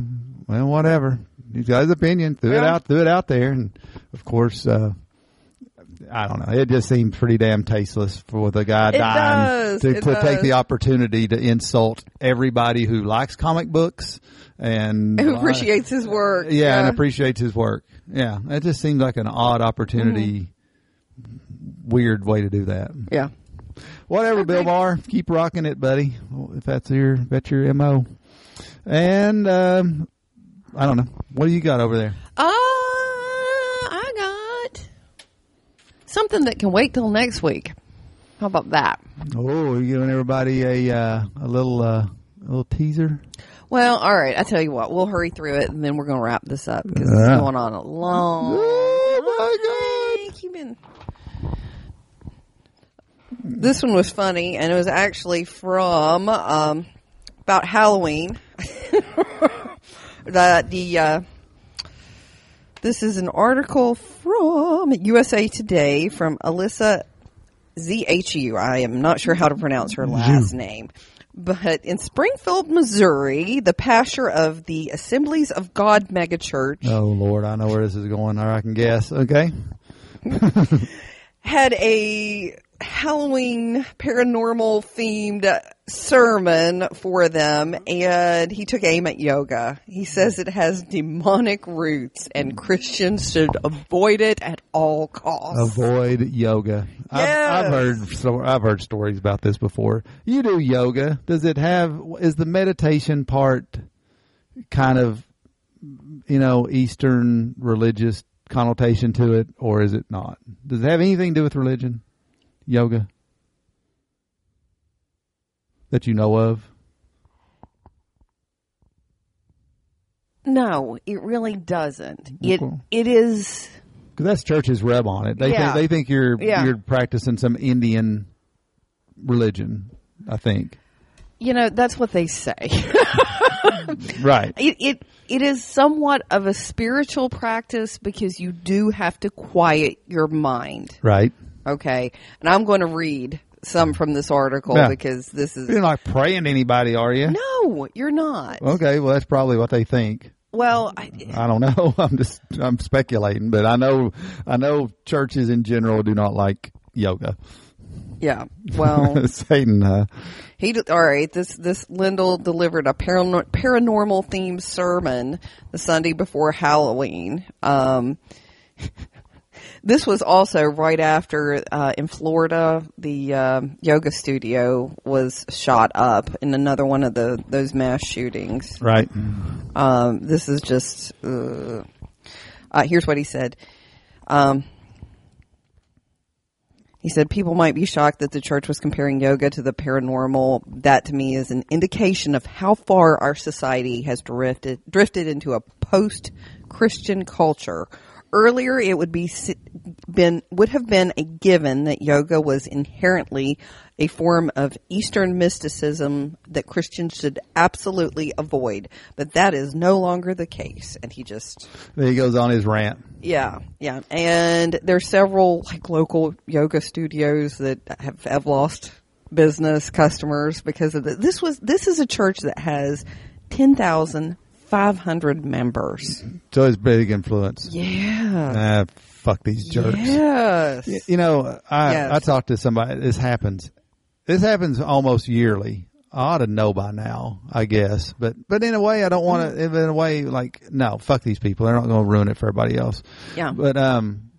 well whatever. He's got his opinion. Threw it out threw it out there and of course uh I don't know. It just seemed pretty damn tasteless for the guy It dying does. to, to take the opportunity to insult everybody who likes comic books and Who appreciates his work. yeah, and appreciates his work. Yeah, it just seemed like an odd opportunity. Mm-hmm. Weird way to do that. yeah. Whatever, Bill Maher, keep rocking it, buddy. If that's your that's your mo. And um, I don't know. What do you got over there? Uh, I got something that can wait till next week. How about that? Oh, you giving everybody a uh, a little uh, a little teaser. Well, all right. I tell you what, we'll hurry through it, and then we're going to wrap this up because Yeah. it's going on a long. Oh my god! you, Ben. This one was funny, and it was actually from um, about Halloween. the the uh, this is an article from USA Today from Alyssa ZHU. I am not sure how to pronounce her last name. But in Springfield, Missouri, the pastor of the Assemblies of God megachurch! Oh Lord, I know where this is going, or I can guess. Okay. had a Halloween paranormal themed sermon for them and he took aim at yoga. He says it has demonic roots and Christians should avoid it at all costs. Avoid yoga. I've, I've heard so I've heard stories about this before. You do yoga. Does it have? Is the meditation part kind of you know Eastern religious connotation to it, or is it not? Does it have anything to do with religion? Yoga that you know of? No, it really doesn't. It Okay. it is Because that's church's rub on it. They Yeah. think they think you're Yeah. you're practicing some Indian religion. I think you know, that's what they say. right. it, it it is somewhat of a spiritual practice because you do have to quiet your mind. Right. Okay. And I'm going to read some from this article Yeah. because this is. You're not praying to anybody, are you? No, you're not. Okay, well that's probably what they think. Well, I, I don't know. I'm just I'm speculating, but I know I know churches in general do not like yoga. yeah. Well, Satan, uh, he all right. This this Lindell delivered a paranor- paranormal themed sermon the Sunday before Halloween. Um, this was also right after uh, in Florida the um yoga studio was shot up in another one of the those mass shootings. right? Um, this is just. Uh, uh, here's what he said. Um, he said people might be shocked that the church was comparing yoga to the paranormal. That to me is an indication of how far our society has drifted drifted into a post Christian culture. Earlier, it would be been would have been a given that yoga was inherently a form of Eastern mysticism that Christians should absolutely avoid, but that is no longer the case. And he just he goes on his rant. yeah, yeah. And there's several like local yoga studios that have, have lost business customers because of it. This was this is a church that has ten thousand five hundred members. So it's big influence. Yeah. Ah, fuck these jerks. Yes. Y- You know, I Yes. I talked to somebody. This happens. This happens almost yearly. I ought to know by now, I guess. But but in a way, I don't want to. In a way, like no, fuck these people. They're not going to ruin it for everybody else. Yeah. But um,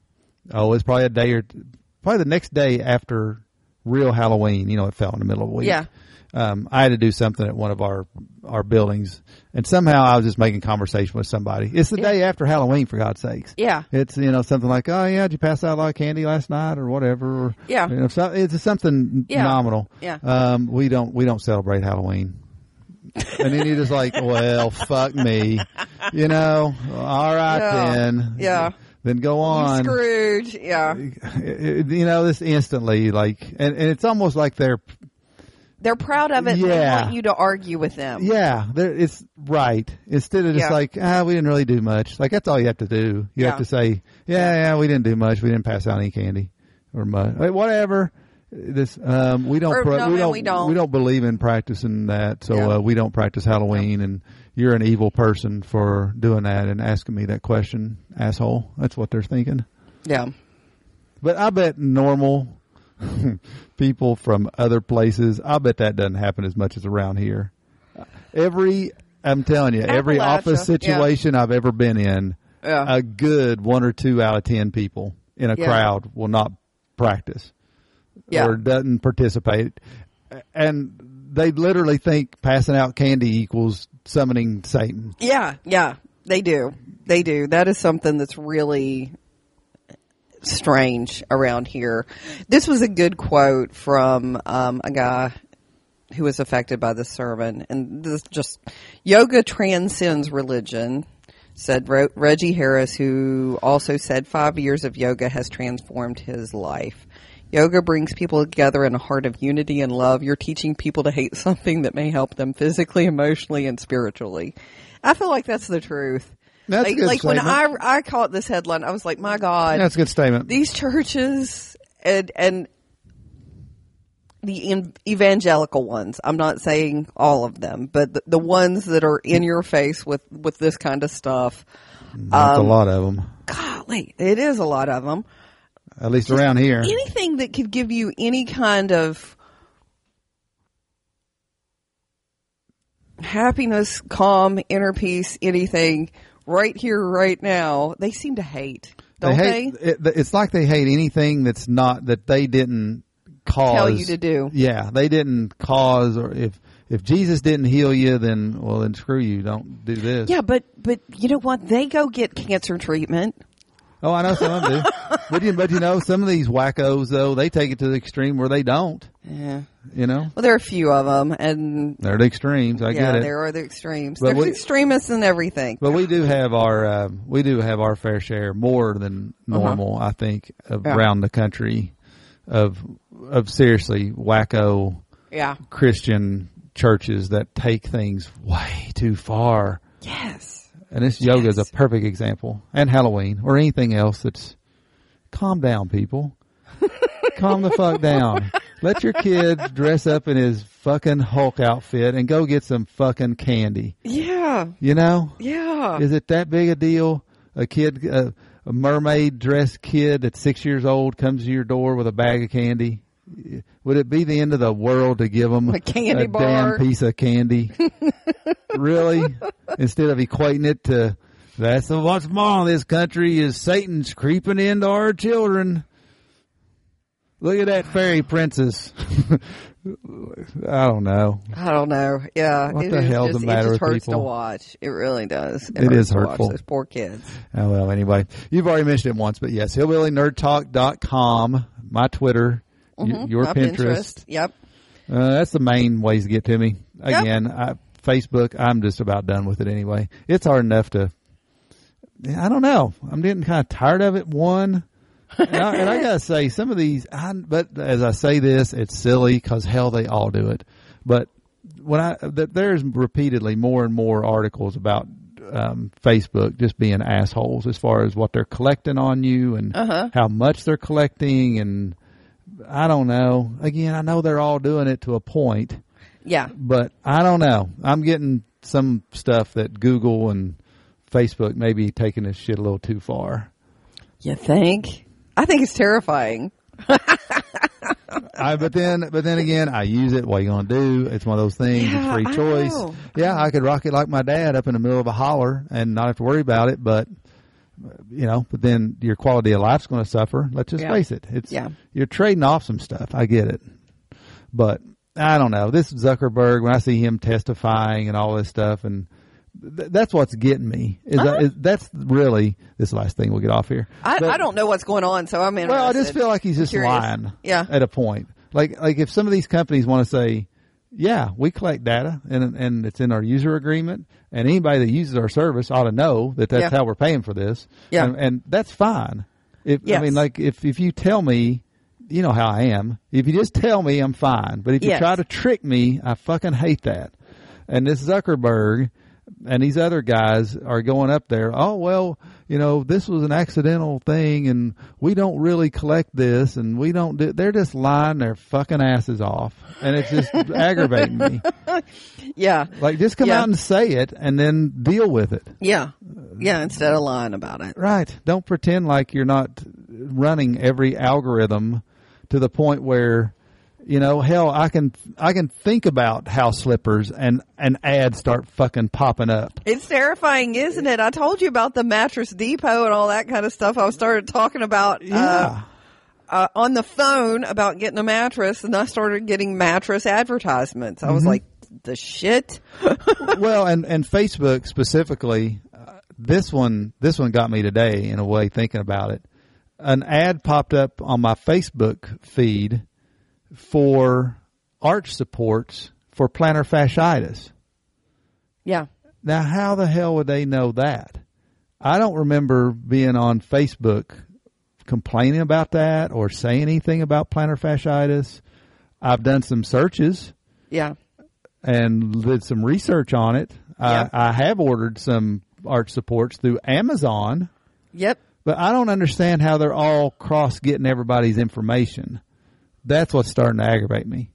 oh, it's probably a day or t- probably the next day after real Halloween. You know, it fell in the middle of the week. Yeah. Um, I had to do something at one of our our buildings, and somehow I was just making conversation with somebody. It's the day after Halloween, for God's sakes. Yeah. It's you know something like, oh yeah, did you pass out a lot of candy last night or whatever? Or, Yeah. you know, so, it's something Yeah. nominal. Yeah. Um, we don't we don't celebrate Halloween. and then you're just like, well, fuck me, you know. All right Yeah. then. Yeah. Then go on. Scrooge. Yeah. You know this instantly, like, and, and it's almost like they're They're proud of it. and They Yeah. want you to argue with them. Yeah, it's right. Instead of just Yeah. like, ah, we didn't really do much. Like that's all you have to do. You Yeah. have to say, yeah, yeah, we didn't do much. We didn't pass out any candy or much, whatever. This, um, we don't, Or, pro- no, we don't, we don't. we don't believe in practicing that. So, Yeah. uh, we don't practice Halloween and you're an evil person for doing that and asking me that question, asshole. That's what they're thinking. Yeah. But I bet normal people from other places, I bet that doesn't happen as much as around here. Every, I'm telling you, every Appalachia, office situation I've ever been in, Yeah. a good one or two out of ten people in a Yeah. crowd will not practice Yeah. or doesn't participate. And they literally think passing out candy equals summoning Satan. Yeah, yeah, they do. They do. That is something that's really strange around here. This was a good quote from um, a guy who was affected by the sermon, and this just yoga transcends religion. Said Re- Reggie Harris, who also said five years of yoga has transformed his life. Yoga brings people together in a heart of unity and love. You're teaching people to hate something that may help them physically, emotionally, and spiritually. I feel like that's the truth. That's a like good like when I. I caught this headline, I was like, my God, That's a good statement. these churches and and the in, evangelical ones. I'm not saying all of them, but the, the ones that are in your face with with this kind of stuff. That's um, a lot of them, Golly, it is a lot of them. at least around here. Anything that could give you any kind of happiness, calm, inner peace, anything right here, right now, they seem to hate, don't they? hate, It, it's like they hate anything that's not that they didn't cause. Tell you to do. Yeah, they didn't cause, or if if Jesus didn't heal you, then well, then screw you. Don't do this. Yeah, but but you know what? They go get cancer treatment. Oh, I know some of them do. but you, but you know, some of these wackos though, they take it to the extreme where they don't. Yeah. You know, Well, there are a few of them, and they're the extremes. I yeah, get it. there are the extremes. But There's we- extremists and everything. But we do have our uh, we do have our fair share, more than normal, I think, of Uh-huh. Yeah. around the country of of seriously wacko yeah. Christian churches that take things way too far. Yes. And this yoga is a perfect example. And Halloween or anything else that's calm down, people. calm the fuck down. Let your kid dress up in his fucking Hulk outfit and go get some fucking candy. Yeah. You know? Yeah. Is it that big a deal? A kid, a, a mermaid dressed kid that's six years old comes to your door with a bag of candy. Would it be the end of the world to give them A candy bar? damn piece of candy? really? Instead of equating it to that's what's wrong in this country is Satan's creeping into our children. Look at that fairy princess. I don't know. I don't know. Yeah. What it the is hell's just, the matter it with just hurts to watch. It really does. It, It hurts is to watch hurtful. Those poor kids. Oh well, anyway, you've already mentioned it once, but yes, hillbillynerdtalk.com, my Twitter, Mhm. your My Pinterest. Yep. Uh, that's the main ways to get to me. Again, I, Facebook, I'm just about done with it anyway. It's hard enough to, I don't know. I'm getting kind of tired of it. One, and, I, and I gotta say, some of these, I, but as I say this, it's silly because hell, they all do it. But when I th- there's repeatedly more and more articles about um, Facebook just being assholes as far as what they're collecting on you and Uh-huh. how much they're collecting, and I don't know. Again, I know they're all doing it to a point, Yeah. but I don't know. I'm getting some stuff that Google and Facebook may be taking this shit a little too far. You think? I think it's terrifying. I, but then, but then again, I use it. What are you gonna do? It's one of those things. Yeah, it's free choice. know. Yeah, I could rock it like my dad up in the middle of a holler and not have to worry about it. But you know, but then your quality of life's going to suffer. Let's just Yeah. face it. It's Yeah. you're trading off some stuff. I get it, but I don't know. This Zuckerberg, when I see him testifying and all this stuff, and th- that's what's getting me. Is, that, uh-huh. is that's really this last thing we'll get off here. I, But- I don't know what's going on, so I'm interested. well, I just feel like he's just lying. Yeah. At a point, like like if some of these companies want to say, "Yeah, we collect data and and it's in our user agreement, and anybody that uses our service ought to know that that's Yeah. how we're paying for this." Yeah. and, and that's fine. If I mean, like if if you tell me. You know how I am. If you just tell me, I'm fine. But if you Yes. try to trick me, I fucking hate that. And this Zuckerberg and these other guys are going up there. Oh well, you know this was an accidental thing, and we don't really collect this, and we don't. Do, they're just lying their fucking asses off, and it's just aggravating me. Yeah. Like just come Yeah. out and say it, and then deal with it. Yeah. Yeah, instead of lying about it. Right? Don't pretend like you're not running every algorithm to the point where. You know, hell, I can I can think about house slippers and and ads start fucking popping up. It's terrifying, isn't it? I told you about the mattress depot and all that kind of stuff. I started talking about uh, Yeah. uh, on the phone about getting a mattress, and I started getting mattress advertisements. I was Mm-hmm. like, the shit. well, and and Facebook specifically, uh, this one this one got me today in a way thinking about it. An ad popped up on my Facebook feed for arch supports for plantar fasciitis. Yeah. Now, how the hell would they know that? I don't remember being on Facebook complaining about that or saying anything about plantar fasciitis. I've done some searches Yeah. and did some research on it. I, I have ordered some arch supports through Amazon, Yep. but I don't understand how they're all cross getting everybody's information. That's what's starting to aggravate me.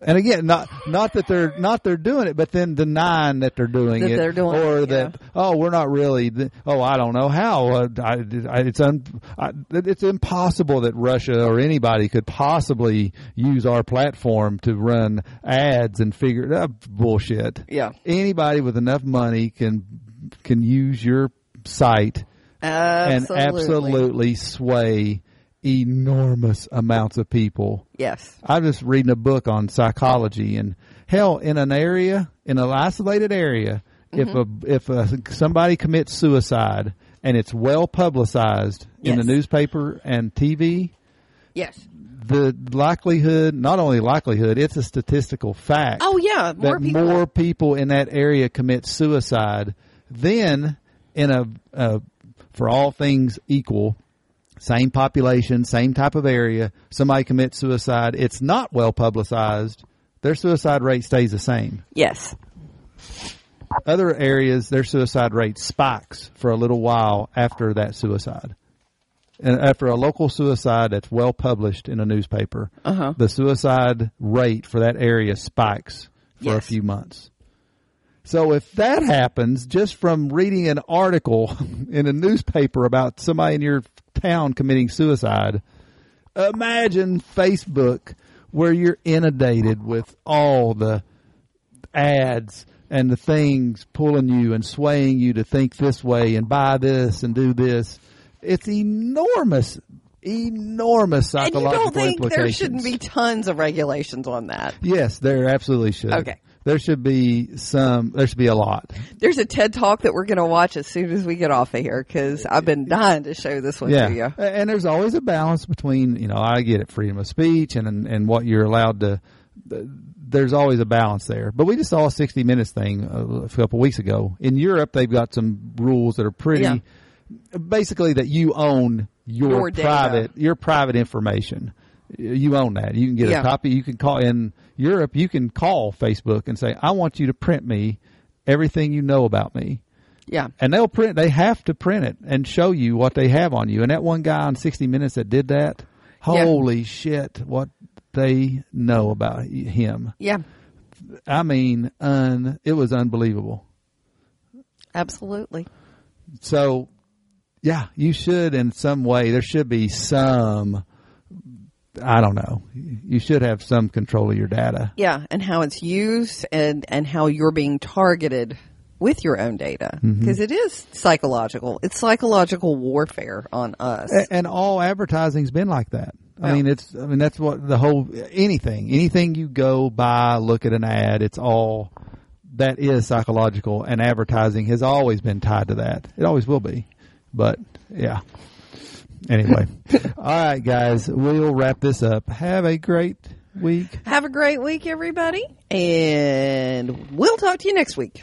And again, not not that they're not they're doing it, but then denying that they're doing That it, they're doing or it, that oh we're not really. Oh, I don't know how. Uh, I, I, it's un, I, it's impossible that Russia or anybody could possibly use our platform to run ads and figure it uh, bullshit. Yeah. Anybody with enough money can can use your site Absolutely. and absolutely sway enormous amounts of people. Yes. I'm just reading a book on psychology and hell in an area in an isolated area if mm-hmm. a if a, somebody commits suicide and it's well publicized in the newspaper and TV Yes. the likelihood not only likelihood it's a statistical fact Oh yeah. More that people. more people in that area commit suicide than in a, a for all things equal same population same type of area somebody commits suicide it's not well publicized their suicide rate stays the same yes. other areas their suicide rate spikes for a little while after that suicide and after a local suicide that's well published in a newspaper Uh-huh. the suicide rate for that area spikes for a few months so if that happens just from reading an article in a newspaper about somebody in your town committing suicide imagine facebook where you're inundated with all the ads and the things pulling you and swaying you to think this way and buy this and do this. It's enormous, enormous psychological And you don't think there shouldn't be tons of regulations on that? Yes, there absolutely should. Okay. There should be some. There should be a lot. There's a TED talk that we're going to watch as soon as we get off of here because I've been dying to show this one Yeah, to you. and there's always a balance between you know I get it freedom of speech and and, what you're allowed to. There's always a balance there, but we just saw a 60 Minutes thing a, a couple weeks ago. In Europe, they've got some rules that are pretty, Yeah. basically that you own your, Your private your private information. You own that. You can get Yeah. a copy. You can call in Europe. You can call Facebook and say, "I want you to print me everything you know about me." Yeah. and they'll print. They have to print it and show you what they have on you. And that one guy on 60 Minutes that did that, Yeah. holy shit, what they know about him. Yeah. I mean, un, it was unbelievable. Absolutely. So, yeah, you should in some way. There should be some. I don't know. You should have some control of your data. Yeah, and how it's used and and how you're being targeted with your own data Mm-hmm. because is psychological. It's psychological warfare on us. A- and all advertising's been like that. I Yeah. mean, it's. I mean, that's what the whole anything, anything you go buy, look at an ad. It's all that is psychological, and advertising has always been tied to that. It always will be. But yeah. Anyway, all right, guys, we'll wrap this up. Have a great week. Have a great week, everybody, and we'll talk to you next week.